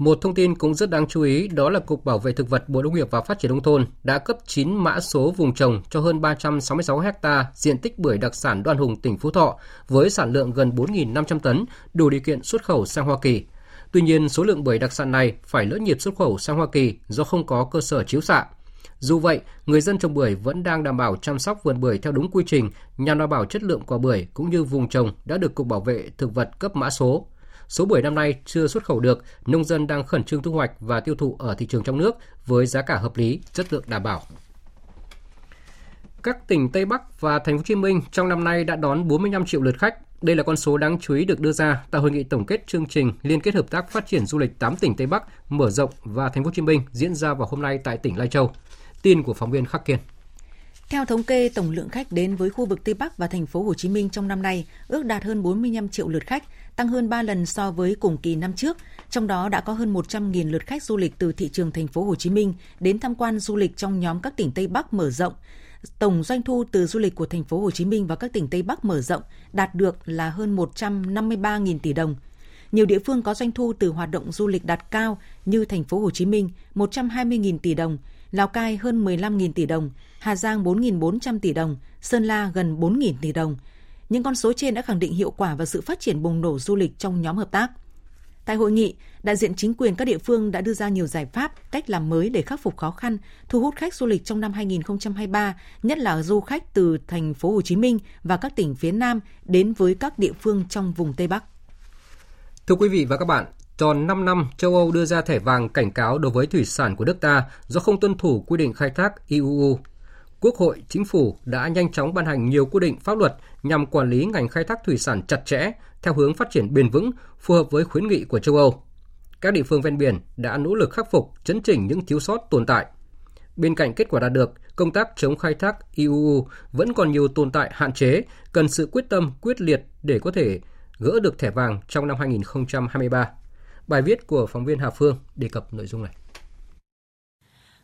Một thông tin cũng rất đáng chú ý đó là Cục Bảo vệ Thực vật Bộ Nông nghiệp và Phát triển Nông thôn đã cấp 9 mã số vùng trồng cho hơn 366 ha diện tích bưởi đặc sản Đoan Hùng, tỉnh Phú Thọ với sản lượng gần 4.500 tấn, đủ điều kiện xuất khẩu sang Hoa Kỳ. Tuy nhiên, số lượng bưởi đặc sản này phải lỡ nhịp xuất khẩu sang Hoa Kỳ do không có cơ sở chiếu xạ. Dù vậy, người dân trồng bưởi vẫn đang đảm bảo chăm sóc vườn bưởi theo đúng quy trình nhằm đảm bảo chất lượng quả bưởi cũng như vùng trồng đã được Cục Bảo vệ Thực vật cấp mã số. Số bưởi năm nay chưa xuất khẩu được, nông dân đang khẩn trương thu hoạch và tiêu thụ ở thị trường trong nước với giá cả hợp lý, chất lượng đảm bảo. Các tỉnh Tây Bắc và Thành phố Hồ Chí Minh trong năm nay đã đón 45 triệu lượt khách. Đây là con số đáng chú ý được đưa ra tại hội nghị tổng kết chương trình liên kết hợp tác phát triển du lịch 8 tỉnh Tây Bắc mở rộng và Thành phố Hồ Chí Minh diễn ra vào hôm nay tại tỉnh Lai Châu. Tin của phóng viên Khắc Kiên. Theo thống kê, tổng lượng khách đến với khu vực Tây Bắc và thành phố Hồ Chí Minh trong năm nay ước đạt hơn 45 triệu lượt khách, tăng hơn 3 lần so với cùng kỳ năm trước. Trong đó đã có hơn 100.000 lượt khách du lịch từ thị trường thành phố Hồ Chí Minh đến tham quan du lịch trong nhóm các tỉnh Tây Bắc mở rộng. Tổng doanh thu từ du lịch của thành phố Hồ Chí Minh và các tỉnh Tây Bắc mở rộng đạt được là hơn 153.000 tỷ đồng. Nhiều địa phương có doanh thu từ hoạt động du lịch đạt cao như thành phố Hồ Chí Minh 120.000 tỷ đồng, Lào Cai hơn 15.000 tỷ đồng, Hà Giang 4.400 tỷ đồng, Sơn La gần 4.000 tỷ đồng. Những con số trên đã khẳng định hiệu quả và sự phát triển bùng nổ du lịch trong nhóm hợp tác. Tại hội nghị, đại diện chính quyền các địa phương đã đưa ra nhiều giải pháp, cách làm mới để khắc phục khó khăn, thu hút khách du lịch trong năm 2023, nhất là du khách từ thành phố Hồ Chí Minh và các tỉnh phía Nam đến với các địa phương trong vùng Tây Bắc. Thưa quý vị và các bạn, tròn 5 năm châu Âu đưa ra thẻ vàng cảnh cáo đối với thủy sản của nước ta do không tuân thủ quy định khai thác IUU. Quốc hội, Chính phủ đã nhanh chóng ban hành nhiều quy định pháp luật nhằm quản lý ngành khai thác thủy sản chặt chẽ theo hướng phát triển bền vững, phù hợp với khuyến nghị của châu Âu. Các địa phương ven biển đã nỗ lực khắc phục, chấn chỉnh những thiếu sót tồn tại. Bên cạnh kết quả đạt được, công tác chống khai thác IUU vẫn còn nhiều tồn tại hạn chế, cần sự quyết tâm, quyết liệt để có thể gỡ được thẻ vàng trong năm 2023. Bài viết của phóng viên Hà Phương đề cập nội dung này.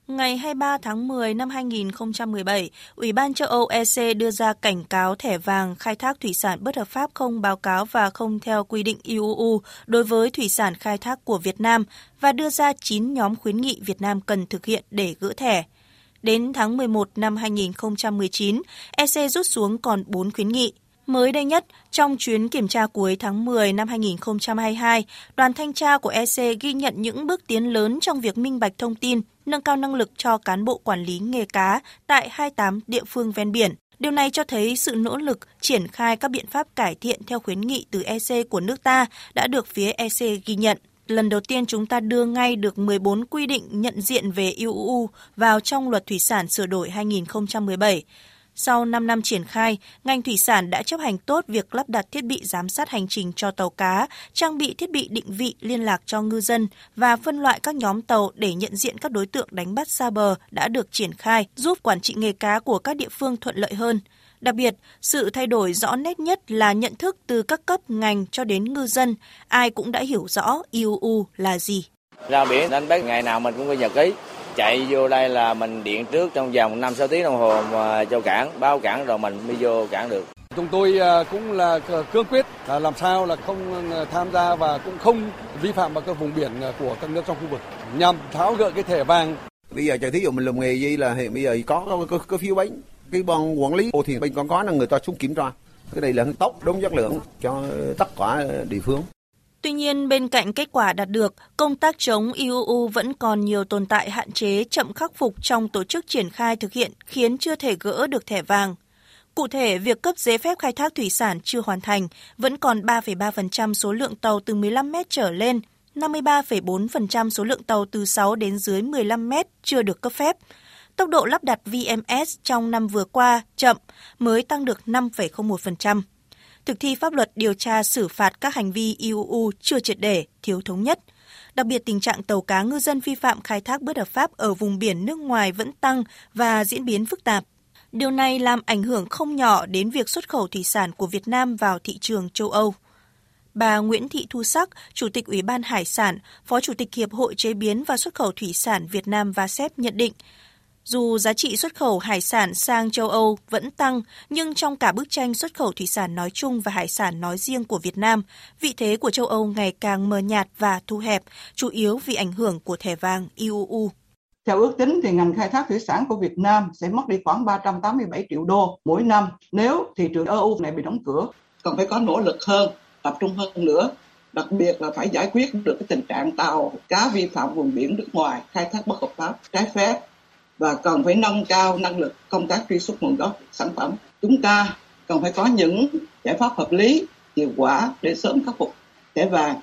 Ngày 23 tháng 10 năm 2017, Ủy ban châu Âu EC đưa ra cảnh cáo thẻ vàng khai thác thủy sản bất hợp pháp không báo cáo và không theo quy định IUU đối với thủy sản khai thác của Việt Nam và đưa ra 9 nhóm khuyến nghị Việt Nam cần thực hiện để gỡ thẻ. Đến tháng 11 năm 2019, EC rút xuống còn 4 khuyến nghị. Mới đây nhất, trong chuyến kiểm tra cuối tháng 10 năm 2022, đoàn thanh tra của EC ghi nhận những bước tiến lớn trong việc minh bạch thông tin, nâng cao năng lực cho cán bộ quản lý nghề cá tại 28 địa phương ven biển. Điều này cho thấy sự nỗ lực triển khai các biện pháp cải thiện theo khuyến nghị từ EC của nước ta đã được phía EC ghi nhận. Lần đầu tiên chúng ta đưa ngay được 14 quy định nhận diện về IUU vào trong luật thủy sản sửa đổi 2017. Sau 5 năm triển khai, ngành thủy sản đã chấp hành tốt việc lắp đặt thiết bị giám sát hành trình cho tàu cá, trang bị thiết bị định vị liên lạc cho ngư dân và phân loại các nhóm tàu để nhận diện các đối tượng đánh bắt xa bờ đã được triển khai, giúp quản trị nghề cá của các địa phương thuận lợi hơn. Đặc biệt, sự thay đổi rõ nét nhất là nhận thức từ các cấp ngành cho đến ngư dân, ai cũng đã hiểu rõ IUU là gì. Ra biển đánh bắt ngày nào mình cũng phải nhật ký, chạy vô đây là mình điện trước trong vòng 5 6 tiếng đồng hồ mà cho cảng, báo cảng rồi mình mới vô cảng được. Chúng tôi à, cũng là cương quyết là làm sao là không à, tham gia và cũng không vi phạm vào các vùng biển à, của các nước trong khu vực nhằm tháo gỡ cái thẻ vàng. Bây giờ thí dụ mình làm nghề gì là hiện bây giờ có có, có, có phiếu bánh cái ban quản lý thì bên còn có là người ta xuống kiểm tra cái này là tốt đúng chất lượng cho tất cả địa phương Tuy nhiên, bên cạnh kết quả đạt được, công tác chống IUU vẫn còn nhiều tồn tại hạn chế chậm khắc phục trong tổ chức triển khai thực hiện khiến chưa thể gỡ được thẻ vàng. Cụ thể, việc cấp giấy phép khai thác thủy sản chưa hoàn thành, vẫn còn 3,3% số lượng tàu từ 15 mét trở lên, 53,4% số lượng tàu từ 6 đến dưới 15 mét chưa được cấp phép. Tốc độ lắp đặt VMS trong năm vừa qua chậm, mới tăng được 5,01% thực thi pháp luật điều tra xử phạt các hành vi IUU chưa triệt để, thiếu thống nhất. Đặc biệt tình trạng tàu cá ngư dân vi phạm khai thác bất hợp pháp ở vùng biển nước ngoài vẫn tăng và diễn biến phức tạp. Điều này làm ảnh hưởng không nhỏ đến việc xuất khẩu thủy sản của Việt Nam vào thị trường châu Âu. Bà Nguyễn Thị Thu Sắc, Chủ tịch Ủy ban Hải sản, Phó Chủ tịch Hiệp hội Chế biến và Xuất khẩu Thủy sản Việt Nam VASEP nhận định, dù giá trị xuất khẩu hải sản sang châu Âu vẫn tăng, nhưng trong cả bức tranh xuất khẩu thủy sản nói chung và hải sản nói riêng của Việt Nam, vị thế của châu Âu ngày càng mờ nhạt và thu hẹp, chủ yếu vì ảnh hưởng của thẻ vàng IUU. Theo ước tính thì ngành khai thác thủy sản của Việt Nam sẽ mất đi khoảng 387 triệu đô mỗi năm nếu thị trường EU này bị đóng cửa. Còn phải có nỗ lực hơn, tập trung hơn nữa đặc biệt là phải giải quyết được cái tình trạng tàu cá vi phạm vùng biển nước ngoài khai thác bất hợp pháp trái phép và cần phải nâng cao năng lực công tác truy xuất nguồn gốc sản phẩm. Chúng ta cần phải có những giải pháp hợp lý, hiệu quả để sớm khắc phục thẻ vàng.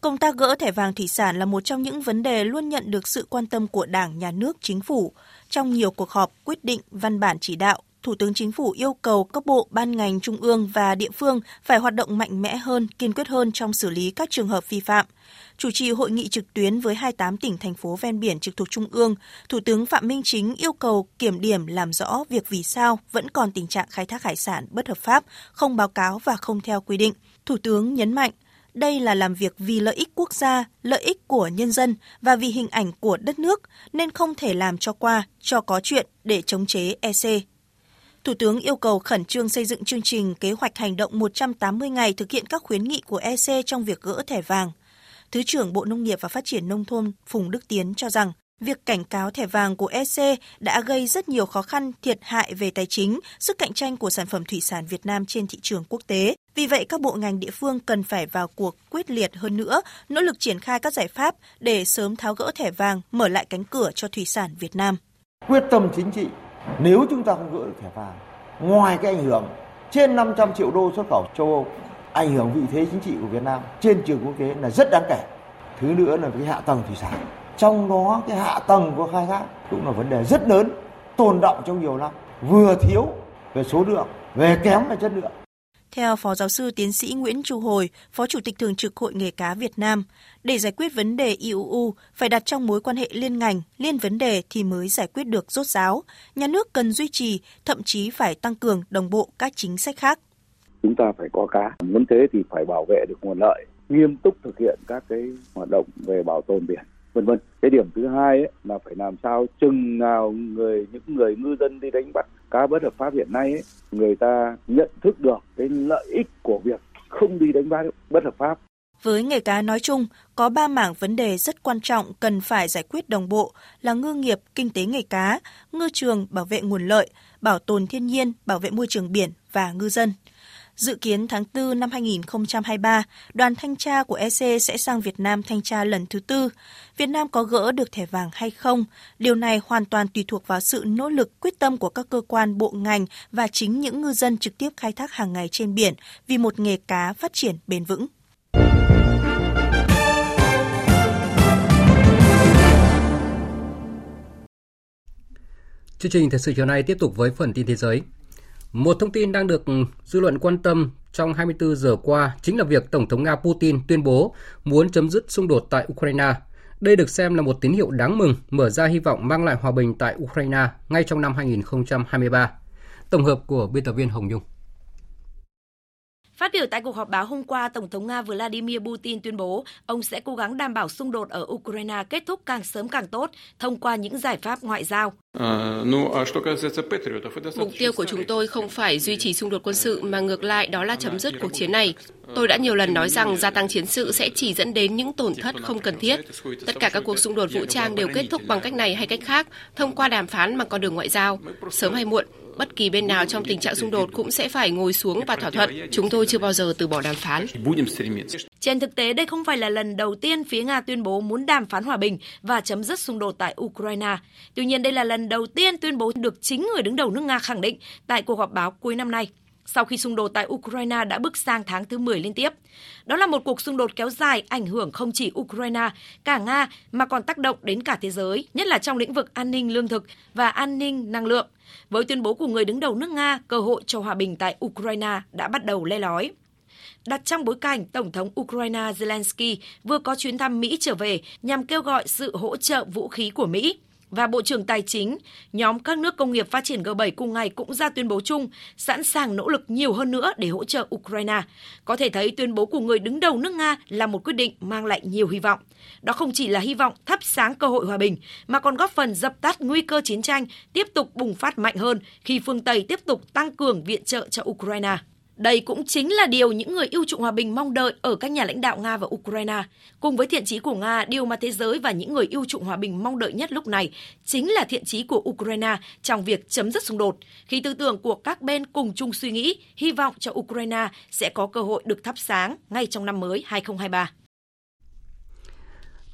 Công tác gỡ thẻ vàng thủy sản là một trong những vấn đề luôn nhận được sự quan tâm của Đảng, Nhà nước, Chính phủ. Trong nhiều cuộc họp, quyết định, văn bản chỉ đạo, Thủ tướng Chính phủ yêu cầu các bộ, ban ngành trung ương và địa phương phải hoạt động mạnh mẽ hơn, kiên quyết hơn trong xử lý các trường hợp vi phạm. Chủ trì hội nghị trực tuyến với 28 tỉnh thành phố ven biển trực thuộc Trung ương, Thủ tướng Phạm Minh Chính yêu cầu kiểm điểm làm rõ việc vì sao vẫn còn tình trạng khai thác hải sản bất hợp pháp, không báo cáo và không theo quy định. Thủ tướng nhấn mạnh, đây là làm việc vì lợi ích quốc gia, lợi ích của nhân dân và vì hình ảnh của đất nước, nên không thể làm cho qua, cho có chuyện để chống chế EC. Thủ tướng yêu cầu khẩn trương xây dựng chương trình kế hoạch hành động 180 ngày thực hiện các khuyến nghị của EC trong việc gỡ thẻ vàng. Thứ trưởng Bộ Nông nghiệp và Phát triển Nông thôn Phùng Đức Tiến cho rằng, việc cảnh cáo thẻ vàng của EC đã gây rất nhiều khó khăn thiệt hại về tài chính, sức cạnh tranh của sản phẩm thủy sản Việt Nam trên thị trường quốc tế. Vì vậy, các bộ ngành địa phương cần phải vào cuộc quyết liệt hơn nữa, nỗ lực triển khai các giải pháp để sớm tháo gỡ thẻ vàng, mở lại cánh cửa cho thủy sản Việt Nam. Quyết tâm chính trị, nếu chúng ta không gỡ được thẻ vàng, ngoài cái ảnh hưởng trên 500 triệu đô xuất khẩu châu Âu, ảnh hưởng vị thế chính trị của Việt Nam trên trường quốc tế là rất đáng kể. Thứ nữa là cái hạ tầng thủy sản. Trong đó cái hạ tầng của khai thác cũng là vấn đề rất lớn, tồn động trong nhiều năm, vừa thiếu về số lượng, về kém về chất lượng. Theo Phó Giáo sư Tiến sĩ Nguyễn Chu Hồi, Phó Chủ tịch Thường trực Hội Nghề cá Việt Nam, để giải quyết vấn đề IUU phải đặt trong mối quan hệ liên ngành, liên vấn đề thì mới giải quyết được rốt ráo. Nhà nước cần duy trì, thậm chí phải tăng cường đồng bộ các chính sách khác. Chúng ta phải có cá, muốn thế thì phải bảo vệ được nguồn lợi, nghiêm túc thực hiện các cái hoạt động về bảo tồn biển vân vân. Cái điểm thứ hai ấy, là phải làm sao chừng nào người những người ngư dân đi đánh bắt cá bất hợp pháp hiện nay ấy, người ta nhận thức được cái lợi ích của việc không đi đánh bắt bất hợp pháp. Với nghề cá nói chung, có ba mảng vấn đề rất quan trọng cần phải giải quyết đồng bộ là ngư nghiệp, kinh tế nghề cá, ngư trường, bảo vệ nguồn lợi, bảo tồn thiên nhiên, bảo vệ môi trường biển và ngư dân. Dự kiến tháng 4 năm 2023, đoàn thanh tra của EC sẽ sang Việt Nam thanh tra lần thứ tư. Việt Nam có gỡ được thẻ vàng hay không? Điều này hoàn toàn tùy thuộc vào sự nỗ lực quyết tâm của các cơ quan bộ ngành và chính những ngư dân trực tiếp khai thác hàng ngày trên biển vì một nghề cá phát triển bền vững. Chương trình thời sự chiều nay tiếp tục với phần tin thế giới. Một thông tin đang được dư luận quan tâm trong 24 giờ qua chính là việc Tổng thống Nga Putin tuyên bố muốn chấm dứt xung đột tại Ukraine. Đây được xem là một tín hiệu đáng mừng, mở ra hy vọng mang lại hòa bình tại Ukraine ngay trong năm 2023. Tổng hợp của biên tập viên Hồng Nhung. Phát biểu tại cuộc họp báo hôm qua, Tổng thống Nga Vladimir Putin tuyên bố ông sẽ cố gắng đảm bảo xung đột ở Ukraine kết thúc càng sớm càng tốt thông qua những giải pháp ngoại giao. Mục tiêu của chúng tôi không phải duy trì xung đột quân sự mà ngược lại đó là chấm dứt cuộc chiến này. Tôi đã nhiều lần nói rằng gia tăng chiến sự sẽ chỉ dẫn đến những tổn thất không cần thiết. Tất cả các cuộc xung đột vũ trang đều kết thúc bằng cách này hay cách khác, thông qua đàm phán bằng con đường ngoại giao. Sớm hay muộn, bất kỳ bên nào trong tình trạng xung đột cũng sẽ phải ngồi xuống và thỏa thuận. Chúng tôi chưa bao giờ từ bỏ đàm phán. Trên thực tế, đây không phải là lần đầu tiên phía Nga tuyên bố muốn đàm phán hòa bình và chấm dứt xung đột tại Ukraine. Tuy nhiên, đây là lần đầu tiên tuyên bố được chính người đứng đầu nước Nga khẳng định tại cuộc họp báo cuối năm nay sau khi xung đột tại Ukraine đã bước sang tháng thứ 10 liên tiếp. Đó là một cuộc xung đột kéo dài ảnh hưởng không chỉ Ukraine, cả Nga mà còn tác động đến cả thế giới, nhất là trong lĩnh vực an ninh lương thực và an ninh năng lượng. Với tuyên bố của người đứng đầu nước Nga, cơ hội cho hòa bình tại Ukraine đã bắt đầu le lói đặt trong bối cảnh Tổng thống Ukraine Zelensky vừa có chuyến thăm Mỹ trở về nhằm kêu gọi sự hỗ trợ vũ khí của Mỹ và Bộ trưởng Tài chính, nhóm các nước công nghiệp phát triển G7 cùng ngày cũng ra tuyên bố chung sẵn sàng nỗ lực nhiều hơn nữa để hỗ trợ Ukraine. Có thể thấy tuyên bố của người đứng đầu nước Nga là một quyết định mang lại nhiều hy vọng. Đó không chỉ là hy vọng thắp sáng cơ hội hòa bình, mà còn góp phần dập tắt nguy cơ chiến tranh tiếp tục bùng phát mạnh hơn khi phương Tây tiếp tục tăng cường viện trợ cho Ukraine. Đây cũng chính là điều những người yêu trụng hòa bình mong đợi ở các nhà lãnh đạo Nga và Ukraine. Cùng với thiện chí của Nga, điều mà thế giới và những người yêu trụng hòa bình mong đợi nhất lúc này chính là thiện chí của Ukraine trong việc chấm dứt xung đột. Khi tư tưởng của các bên cùng chung suy nghĩ, hy vọng cho Ukraine sẽ có cơ hội được thắp sáng ngay trong năm mới 2023.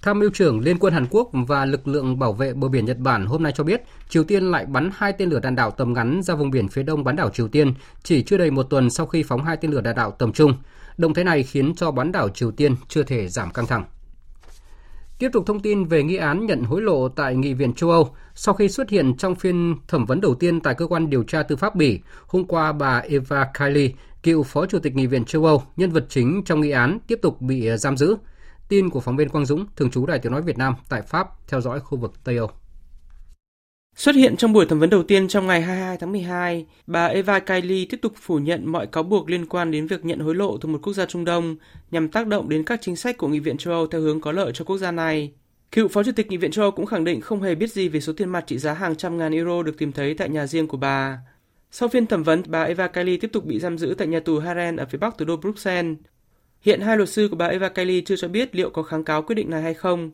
Tham mưu trưởng Liên quân Hàn Quốc và lực lượng bảo vệ bờ biển Nhật Bản hôm nay cho biết Triều Tiên lại bắn hai tên lửa đạn đạo tầm ngắn ra vùng biển phía đông bán đảo Triều Tiên chỉ chưa đầy một tuần sau khi phóng hai tên lửa đạn đạo tầm trung. Động thái này khiến cho bán đảo Triều Tiên chưa thể giảm căng thẳng. Tiếp tục thông tin về nghi án nhận hối lộ tại Nghị viện châu Âu sau khi xuất hiện trong phiên thẩm vấn đầu tiên tại cơ quan điều tra tư pháp Bỉ. Hôm qua, bà Eva Kaili, cựu phó chủ tịch Nghị viện châu Âu, nhân vật chính trong nghi án, tiếp tục bị giam giữ. Tin của phóng viên Quang Dũng, thường trú Đài Tiếng Nói Việt Nam tại Pháp, theo dõi khu vực Tây Âu. Xuất hiện trong buổi thẩm vấn đầu tiên trong ngày 22 tháng 12, bà Eva Kaili tiếp tục phủ nhận mọi cáo buộc liên quan đến việc nhận hối lộ từ một quốc gia Trung Đông nhằm tác động đến các chính sách của Nghị viện châu Âu theo hướng có lợi cho quốc gia này. Cựu Phó Chủ tịch Nghị viện châu Âu cũng khẳng định không hề biết gì về số tiền mặt trị giá hàng trăm ngàn euro được tìm thấy tại nhà riêng của bà. Sau phiên thẩm vấn, bà Eva Kaili tiếp tục bị giam giữ tại nhà tù Haren ở phía bắc thủ đô Bruxelles. Hiện hai luật sư của bà Eva Kaili chưa cho biết liệu có kháng cáo quyết định này hay không.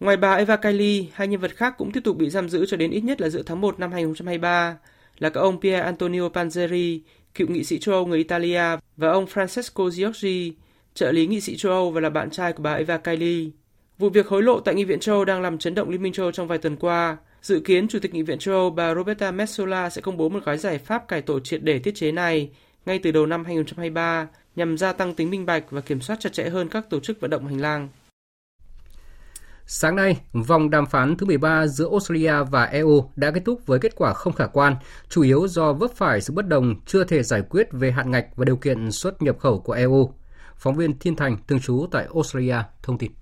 Ngoài bà Eva Kaili, hai nhân vật khác cũng tiếp tục bị giam giữ cho đến ít nhất là giữa tháng 1 năm 2023 là các ông Pier Antonio Panzeri, cựu nghị sĩ châu Âu người Italia và ông Francesco Giorgi, trợ lý nghị sĩ châu Âu và là bạn trai của bà Eva Kaili. Vụ việc hối lộ tại Nghị viện châu Âu đang làm chấn động Liên minh châu Âu trong vài tuần qua. Dự kiến Chủ tịch Nghị viện châu Âu bà Roberta Metsola sẽ công bố một gói giải pháp cải tổ triệt để thiết chế này ngay từ đầu năm 2023 nhằm gia tăng tính minh bạch và kiểm soát chặt chẽ hơn các tổ chức vận động hành lang. Sáng nay, vòng đàm phán thứ 13 giữa Australia và EU đã kết thúc với kết quả không khả quan, chủ yếu do vấp phải sự bất đồng chưa thể giải quyết về hạn ngạch và điều kiện xuất nhập khẩu của EU. Phóng viên Thiên Thành, thường trú tại Australia, thông tin.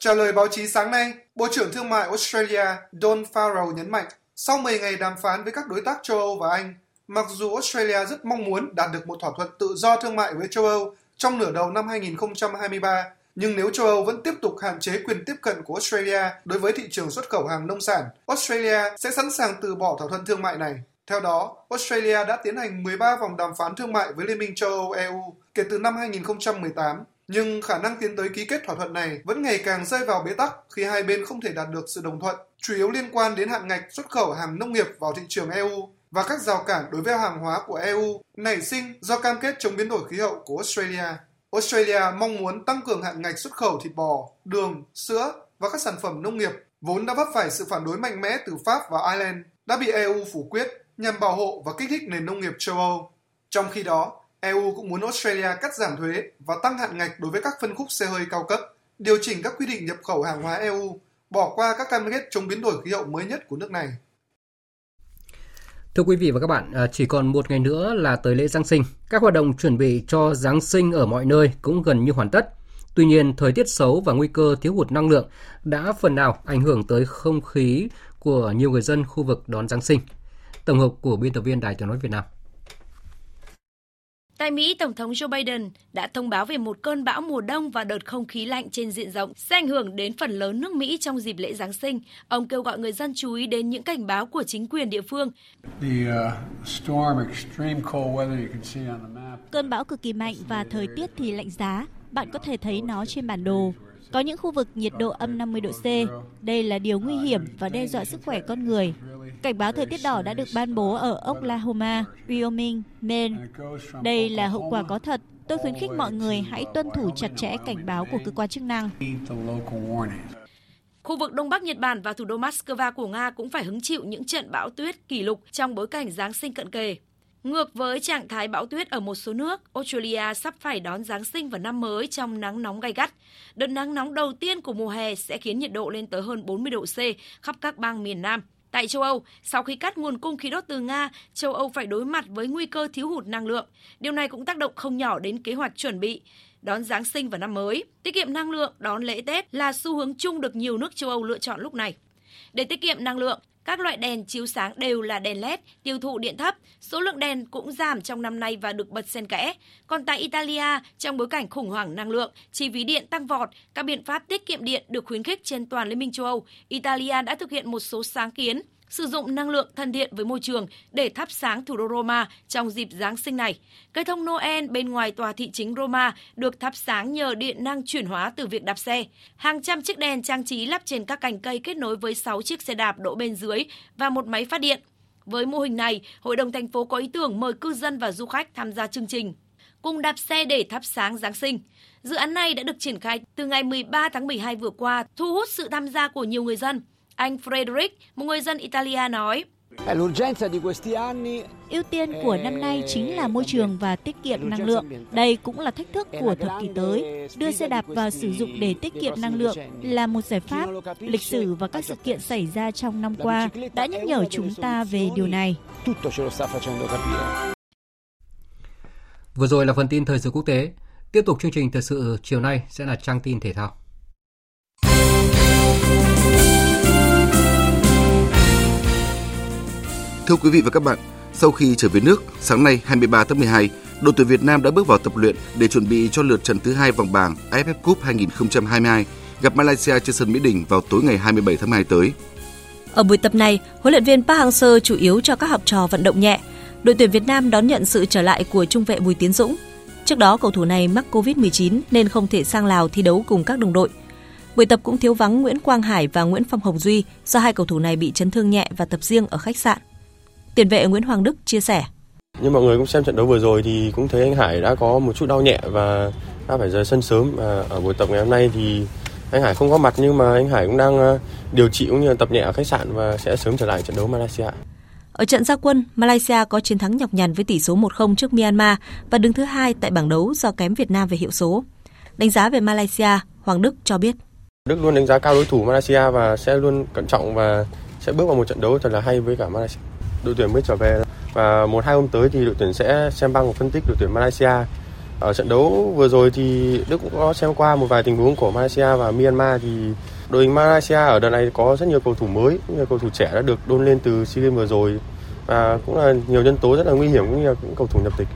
Trả lời báo chí sáng nay, Bộ trưởng Thương mại Australia Don Farrell nhấn mạnh, sau 10 ngày đàm phán với các đối tác châu Âu và Anh, mặc dù Australia rất mong muốn đạt được một thỏa thuận tự do thương mại với châu Âu trong nửa đầu năm 2023, nhưng nếu châu Âu vẫn tiếp tục hạn chế quyền tiếp cận của Australia đối với thị trường xuất khẩu hàng nông sản, Australia sẽ sẵn sàng từ bỏ thỏa thuận thương mại này. Theo đó, Australia đã tiến hành 13 vòng đàm phán thương mại với Liên minh châu Âu EU kể từ năm 2018, nhưng khả năng tiến tới ký kết thỏa thuận này vẫn ngày càng rơi vào bế tắc khi hai bên không thể đạt được sự đồng thuận, chủ yếu liên quan đến hạn ngạch xuất khẩu hàng nông nghiệp vào thị trường EU và các rào cản đối với hàng hóa của EU nảy sinh do cam kết chống biến đổi khí hậu của Australia. Australia mong muốn tăng cường hạn ngạch xuất khẩu thịt bò, đường, sữa và các sản phẩm nông nghiệp vốn đã vấp phải sự phản đối mạnh mẽ từ Pháp và Ireland đã bị EU phủ quyết nhằm bảo hộ và kích thích nền nông nghiệp châu Âu. Trong khi đó, EU cũng muốn Australia cắt giảm thuế và tăng hạn ngạch đối với các phân khúc xe hơi cao cấp, điều chỉnh các quy định nhập khẩu hàng hóa EU, bỏ qua các cam kết chống biến đổi khí hậu mới nhất của nước này. Thưa quý vị và các bạn, à, chỉ còn một ngày nữa là tới lễ Giáng sinh. Các hoạt động chuẩn bị cho Giáng sinh ở mọi nơi cũng gần như hoàn tất. Tuy nhiên, thời tiết xấu và nguy cơ thiếu hụt năng lượng đã phần nào ảnh hưởng tới không khí của nhiều người dân khu vực đón Giáng sinh. Tổng hợp của biên tập viên Đài tiếng nói Việt Nam. Tại Mỹ, Tổng thống Joe Biden đã thông báo về một cơn bão mùa đông và đợt không khí lạnh trên diện rộng sẽ ảnh hưởng đến phần lớn nước Mỹ trong dịp lễ Giáng sinh. Ông kêu gọi người dân chú ý đến những cảnh báo của chính quyền địa phương. Cơn bão cực kỳ mạnh và thời tiết thì lạnh giá. Bạn có thể thấy nó trên bản đồ. Có những khu vực nhiệt độ âm 50 độ C. Đây là điều nguy hiểm và đe dọa sức khỏe con người. Cảnh báo thời tiết đỏ đã được ban bố ở Oklahoma, Wyoming, Maine. Đây là hậu quả có thật. Tôi khuyến khích mọi người hãy tuân thủ chặt chẽ cảnh báo của cơ quan chức năng. Khu vực Đông Bắc Nhật Bản và thủ đô Moscow của Nga cũng phải hứng chịu những trận bão tuyết kỷ lục trong bối cảnh Giáng sinh cận kề. Ngược với trạng thái bão tuyết ở một số nước, Australia sắp phải đón Giáng sinh và năm mới trong nắng nóng gay gắt. Đợt nắng nóng đầu tiên của mùa hè sẽ khiến nhiệt độ lên tới hơn 40 độ C khắp các bang miền Nam. Tại châu Âu, sau khi cắt nguồn cung khí đốt từ Nga, châu Âu phải đối mặt với nguy cơ thiếu hụt năng lượng. Điều này cũng tác động không nhỏ đến kế hoạch chuẩn bị đón Giáng sinh và năm mới. Tiết kiệm năng lượng đón lễ Tết là xu hướng chung được nhiều nước châu Âu lựa chọn lúc này. Để tiết kiệm năng lượng, các loại đèn chiếu sáng đều là đèn LED, tiêu thụ điện thấp. Số lượng đèn cũng giảm trong năm nay và được bật xen kẽ. Còn tại Italia, trong bối cảnh khủng hoảng năng lượng, chi phí điện tăng vọt, các biện pháp tiết kiệm điện được khuyến khích trên toàn Liên minh châu Âu. Italia đã thực hiện một số sáng kiến sử dụng năng lượng thân thiện với môi trường để thắp sáng thủ đô Roma trong dịp Giáng sinh này. Cây thông Noel bên ngoài tòa thị chính Roma được thắp sáng nhờ điện năng chuyển hóa từ việc đạp xe. Hàng trăm chiếc đèn trang trí lắp trên các cành cây kết nối với 6 chiếc xe đạp đỗ bên dưới và một máy phát điện. Với mô hình này, Hội đồng thành phố có ý tưởng mời cư dân và du khách tham gia chương trình cùng đạp xe để thắp sáng Giáng sinh. Dự án này đã được triển khai từ ngày 13 tháng 12 vừa qua, thu hút sự tham gia của nhiều người dân. Anh Frederick, một người dân Italia nói, Ưu tiên của năm nay chính là môi trường và tiết kiệm năng lượng. Đây cũng là thách thức của thập kỷ tới. Đưa xe đạp vào sử dụng để tiết kiệm năng lượng là một giải pháp. Lịch sử và các sự kiện xảy ra trong năm qua đã nhắc nhở chúng ta về điều này. Vừa rồi là phần tin thời sự quốc tế. Tiếp tục chương trình thời sự chiều nay sẽ là trang tin thể thao. Thưa quý vị và các bạn, sau khi trở về nước, sáng nay 23 tháng 12, đội tuyển Việt Nam đã bước vào tập luyện để chuẩn bị cho lượt trận thứ hai vòng bảng AFF Cup 2022 gặp Malaysia trên sân Mỹ Đình vào tối ngày 27 tháng 2 tới. Ở buổi tập này, huấn luyện viên Park Hang-seo chủ yếu cho các học trò vận động nhẹ. Đội tuyển Việt Nam đón nhận sự trở lại của trung vệ Bùi Tiến Dũng. Trước đó, cầu thủ này mắc Covid-19 nên không thể sang Lào thi đấu cùng các đồng đội. Buổi tập cũng thiếu vắng Nguyễn Quang Hải và Nguyễn Phong Hồng Duy do hai cầu thủ này bị chấn thương nhẹ và tập riêng ở khách sạn. Tiền vệ Nguyễn Hoàng Đức chia sẻ. Như mọi người cũng xem trận đấu vừa rồi thì cũng thấy anh Hải đã có một chút đau nhẹ và đã phải rời sân sớm và ở buổi tập ngày hôm nay thì anh Hải không có mặt nhưng mà anh Hải cũng đang ờ, điều trị cũng như tập nhẹ ở khách sạn và sẽ sớm trở lại trận đấu Malaysia. Ở trận gia quân, Malaysia có chiến thắng nhọc nhằn với tỷ số 1-0 trước Myanmar và đứng thứ hai tại bảng đấu do kém Việt Nam về hiệu số. Đánh giá về Malaysia, Hoàng Đức cho biết. Đức luôn đánh giá cao đối thủ Malaysia và sẽ luôn cẩn trọng và sẽ bước vào một trận đấu thật là hay với cả Malaysia. Đội tuyển mới trở về và một hai hôm tới thì đội tuyển sẽ xem băng và phân tích đội tuyển Malaysia. Ở trận đấu vừa rồi thì Đức cũng có xem qua một vài tình huống của Malaysia và Myanmar thì đội hình Malaysia ở đợt này có rất nhiều cầu thủ mới, nhiều cầu thủ trẻ đã được đôn lên từ SEA Games vừa rồi và cũng là nhiều nhân tố rất là nguy hiểm cũng như là những cầu thủ nhập tịch.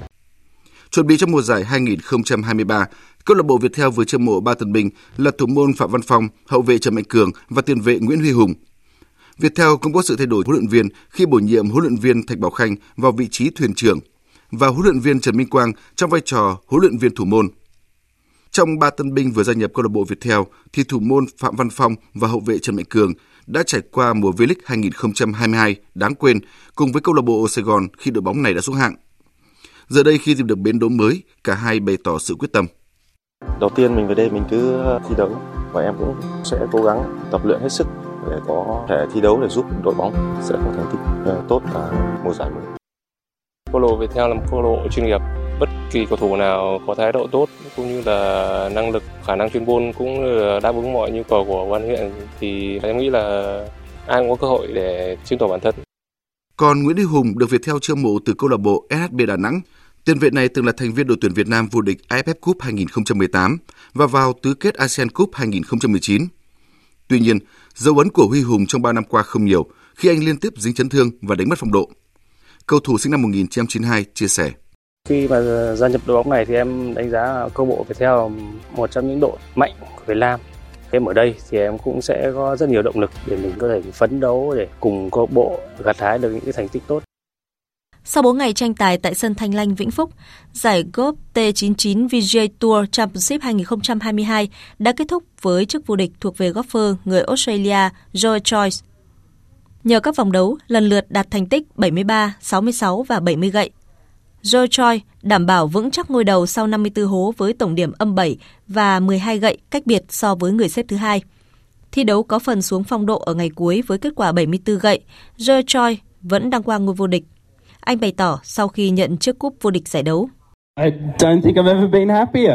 Chuẩn bị cho mùa giải 2023, câu lạc bộ Viettel vừa chiêu mộ ba tân binh là thủ môn Phạm Văn Phong, hậu vệ Trần Mạnh Cường và tiền vệ Nguyễn Huy Hùng. Viettel cũng có sự thay đổi huấn luyện viên khi bổ nhiệm huấn luyện viên Thạch Bảo Khanh vào vị trí thuyền trưởng và huấn luyện viên Trần Minh Quang trong vai trò huấn luyện viên thủ môn. Trong ba tân binh vừa gia nhập câu lạc bộ Viettel thì thủ môn Phạm Văn Phong và hậu vệ Trần Mạnh Cường đã trải qua mùa V-League 2022 đáng quên cùng với câu lạc bộ Sài Gòn khi đội bóng này đã xuống hạng. Giờ đây khi tìm được bến đỗ mới, cả hai bày tỏ sự quyết tâm. Đầu tiên mình về đây mình cứ thi đấu và em cũng sẽ cố gắng tập luyện hết sức để có thể thi đấu để giúp đội bóng sẽ có thành tích ờ, tốt ở mùa giải mới. Câu lạc bộ Viettel là một câu lạc bộ chuyên nghiệp. Bất kỳ cầu thủ nào có thái độ tốt cũng như là năng lực, khả năng chuyên môn cũng đáp ứng mọi nhu cầu của ban huyện thì em nghĩ là ai cũng có cơ hội để chứng tỏ bản thân. Còn Nguyễn Đức Hùng được Viettel chiêu mộ từ câu lạc bộ SHB Đà Nẵng. Tiền vệ này từng là thành viên đội tuyển Việt Nam vô địch AFF Cup 2018 và vào tứ kết ASEAN Cup 2019. Tuy nhiên, dấu ấn của Huy Hùng trong 3 năm qua không nhiều, khi anh liên tiếp dính chấn thương và đánh mất phong độ. Cầu thủ sinh năm 1992 chia sẻ. Khi mà gia nhập đội bóng này thì em đánh giá câu bộ Viettel một trong những đội mạnh của Việt Nam. Em ở đây thì em cũng sẽ có rất nhiều động lực để mình có thể phấn đấu để cùng câu bộ gặt hái được những cái thành tích tốt. Sau 4 ngày tranh tài tại sân Thanh Lanh Vĩnh Phúc, giải golf T99 VJ Tour Championship 2022 đã kết thúc với chức vô địch thuộc về golfer người Australia Joe Joyce. Nhờ các vòng đấu lần lượt đạt thành tích 73, 66 và 70 gậy, Joe Choi đảm bảo vững chắc ngôi đầu sau 54 hố với tổng điểm âm 7 và 12 gậy cách biệt so với người xếp thứ hai. Thi đấu có phần xuống phong độ ở ngày cuối với kết quả 74 gậy, Joe Choi vẫn đang qua ngôi vô địch. Anh bày tỏ sau khi nhận chiếc cúp vô địch giải đấu. I don't think I've ever been happier.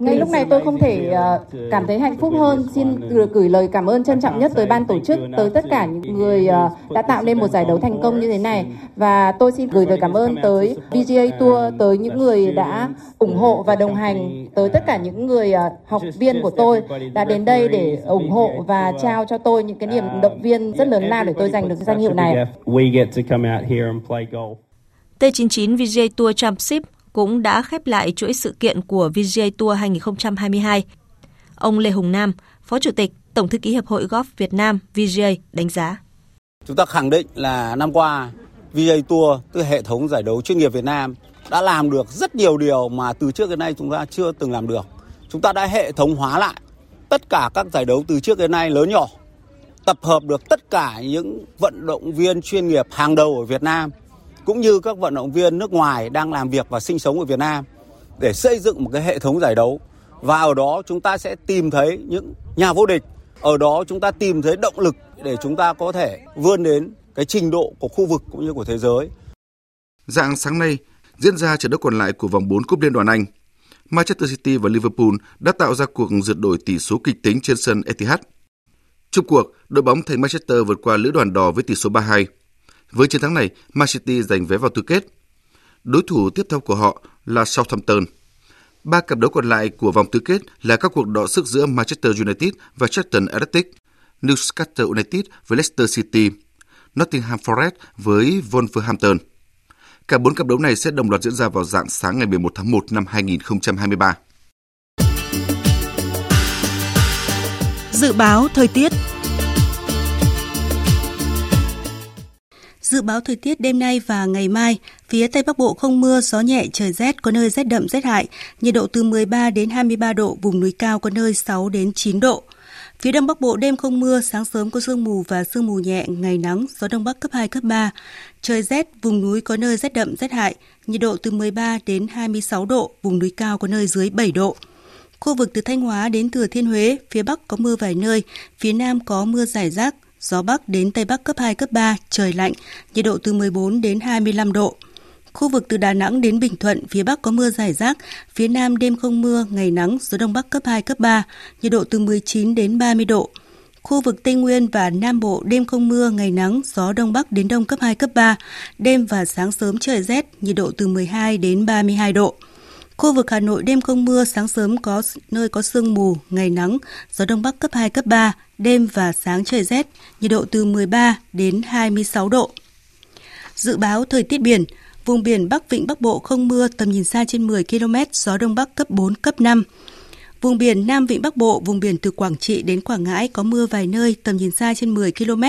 Ngay lúc này tôi không thể ờ, cảm thấy hạnh phúc hơn. Xin được gửi lời cảm ơn trân trọng nhất tới ban tổ chức, tới tất cả những người ờ, đã tạo nên một giải đấu thành công như thế này. Và tôi xin gửi lời cảm ơn tới VGA Tour, tới những người đã ủng hộ và đồng hành, tới tất cả những người ờ, học viên của tôi đã đến đây để ủng hộ và trao cho tôi những cái niềm động viên rất lớn lao để tôi giành được danh hiệu này. T99 VGA Tour Championship cũng đã khép lại chuỗi sự kiện của VGA Tour 2022. Ông Lê Hùng Nam, Phó Chủ tịch Tổng thư ký Hiệp hội Golf Việt Nam VGA đánh giá. Chúng ta khẳng định là năm qua VGA Tour, tức hệ thống giải đấu chuyên nghiệp Việt Nam đã làm được rất nhiều điều mà từ trước đến nay chúng ta chưa từng làm được. Chúng ta đã hệ thống hóa lại tất cả các giải đấu từ trước đến nay lớn nhỏ, tập hợp được tất cả những vận động viên chuyên nghiệp hàng đầu ở Việt Nam cũng như các vận động viên nước ngoài đang làm việc và sinh sống ở Việt Nam để xây dựng một cái hệ thống giải đấu và ở đó chúng ta sẽ tìm thấy những nhà vô địch ở đó chúng ta tìm thấy động lực để chúng ta có thể vươn đến cái trình độ của khu vực cũng như của thế giới. Dạng sáng nay diễn ra trận đấu còn lại của vòng 4 cúp Liên đoàn Anh. Manchester City và Liverpool đã tạo ra cuộc rượt đổi tỷ số kịch tính trên sân Etihad. Trong cuộc, đội bóng thành Manchester vượt qua lữ đoàn đỏ với tỷ số 3-2. Với chiến thắng này, Man City giành vé vào tứ kết. Đối thủ tiếp theo của họ là Southampton. Ba cặp đấu còn lại của vòng tứ kết là các cuộc đọ sức giữa Manchester United và Charlton Athletic, Newcastle United với Leicester City, Nottingham Forest với Wolverhampton. Cả bốn cặp đấu này sẽ đồng loạt diễn ra vào dạng sáng ngày 11 tháng 1 năm 2023. Dự báo thời tiết Dự báo thời tiết đêm nay và ngày mai, phía Tây Bắc Bộ không mưa, gió nhẹ, trời rét, có nơi rét đậm rét hại, nhiệt độ từ 13 đến 23 độ, vùng núi cao có nơi 6 đến 9 độ. Phía Đông Bắc Bộ đêm không mưa, sáng sớm có sương mù và sương mù nhẹ, ngày nắng, gió Đông Bắc cấp 2, cấp 3. Trời rét, vùng núi có nơi rét đậm, rét hại, nhiệt độ từ 13 đến 26 độ, vùng núi cao có nơi dưới 7 độ. Khu vực từ Thanh Hóa đến Thừa Thiên Huế, phía Bắc có mưa vài nơi, phía Nam có mưa rải rác, gió Bắc đến Tây Bắc cấp 2, cấp 3, trời lạnh, nhiệt độ từ 14 đến 25 độ. Khu vực từ Đà Nẵng đến Bình Thuận, phía Bắc có mưa rải rác, phía Nam đêm không mưa, ngày nắng, gió Đông Bắc cấp 2, cấp 3, nhiệt độ từ 19 đến 30 độ. Khu vực Tây Nguyên và Nam Bộ đêm không mưa, ngày nắng, gió Đông Bắc đến Đông cấp 2, cấp 3, đêm và sáng sớm trời rét, nhiệt độ từ 12 đến 32 độ. Khu vực Hà Nội đêm không mưa, sáng sớm có nơi có sương mù, ngày nắng, gió Đông Bắc cấp 2, cấp 3, đêm và sáng trời rét, nhiệt độ từ 13 đến 26 độ. Dự báo thời tiết biển, Vùng biển Bắc Vịnh Bắc Bộ không mưa, tầm nhìn xa trên 10 km, gió Đông Bắc cấp 4, cấp 5. Vùng biển Nam Vịnh Bắc Bộ, vùng biển từ Quảng Trị đến Quảng Ngãi có mưa vài nơi, tầm nhìn xa trên 10 km,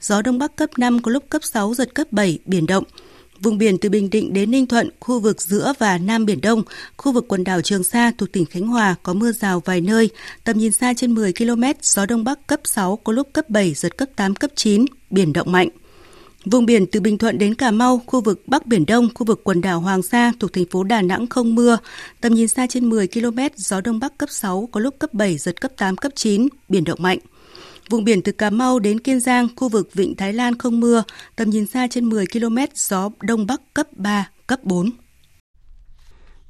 gió Đông Bắc cấp 5, có lúc cấp 6, giật cấp 7, biển động. Vùng biển từ Bình Định đến Ninh Thuận, khu vực giữa và Nam Biển Đông, khu vực quần đảo Trường Sa thuộc tỉnh Khánh Hòa có mưa rào vài nơi, tầm nhìn xa trên 10 km, gió Đông Bắc cấp 6, có lúc cấp 7, giật cấp 8, cấp 9, biển động mạnh. Vùng biển từ Bình Thuận đến Cà Mau, khu vực Bắc Biển Đông, khu vực quần đảo Hoàng Sa thuộc thành phố Đà Nẵng không mưa, tầm nhìn xa trên 10 km, gió Đông Bắc cấp 6, có lúc cấp 7, giật cấp 8, cấp 9, biển động mạnh. Vùng biển từ Cà Mau đến Kiên Giang, khu vực Vịnh Thái Lan không mưa, tầm nhìn xa trên 10 km, gió Đông Bắc cấp 3, cấp 4.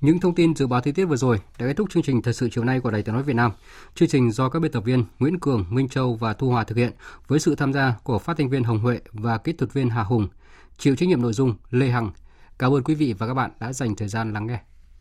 Những thông tin dự báo thời tiết vừa rồi đã kết thúc chương trình thời sự chiều nay của Đài Tiếng nói Việt Nam. Chương trình do các biên tập viên Nguyễn Cường, Minh Châu và Thu Hòa thực hiện với sự tham gia của phát thanh viên Hồng Huệ và kỹ thuật viên Hà Hùng. Chịu trách nhiệm nội dung Lê Hằng. Cảm ơn quý vị và các bạn đã dành thời gian lắng nghe.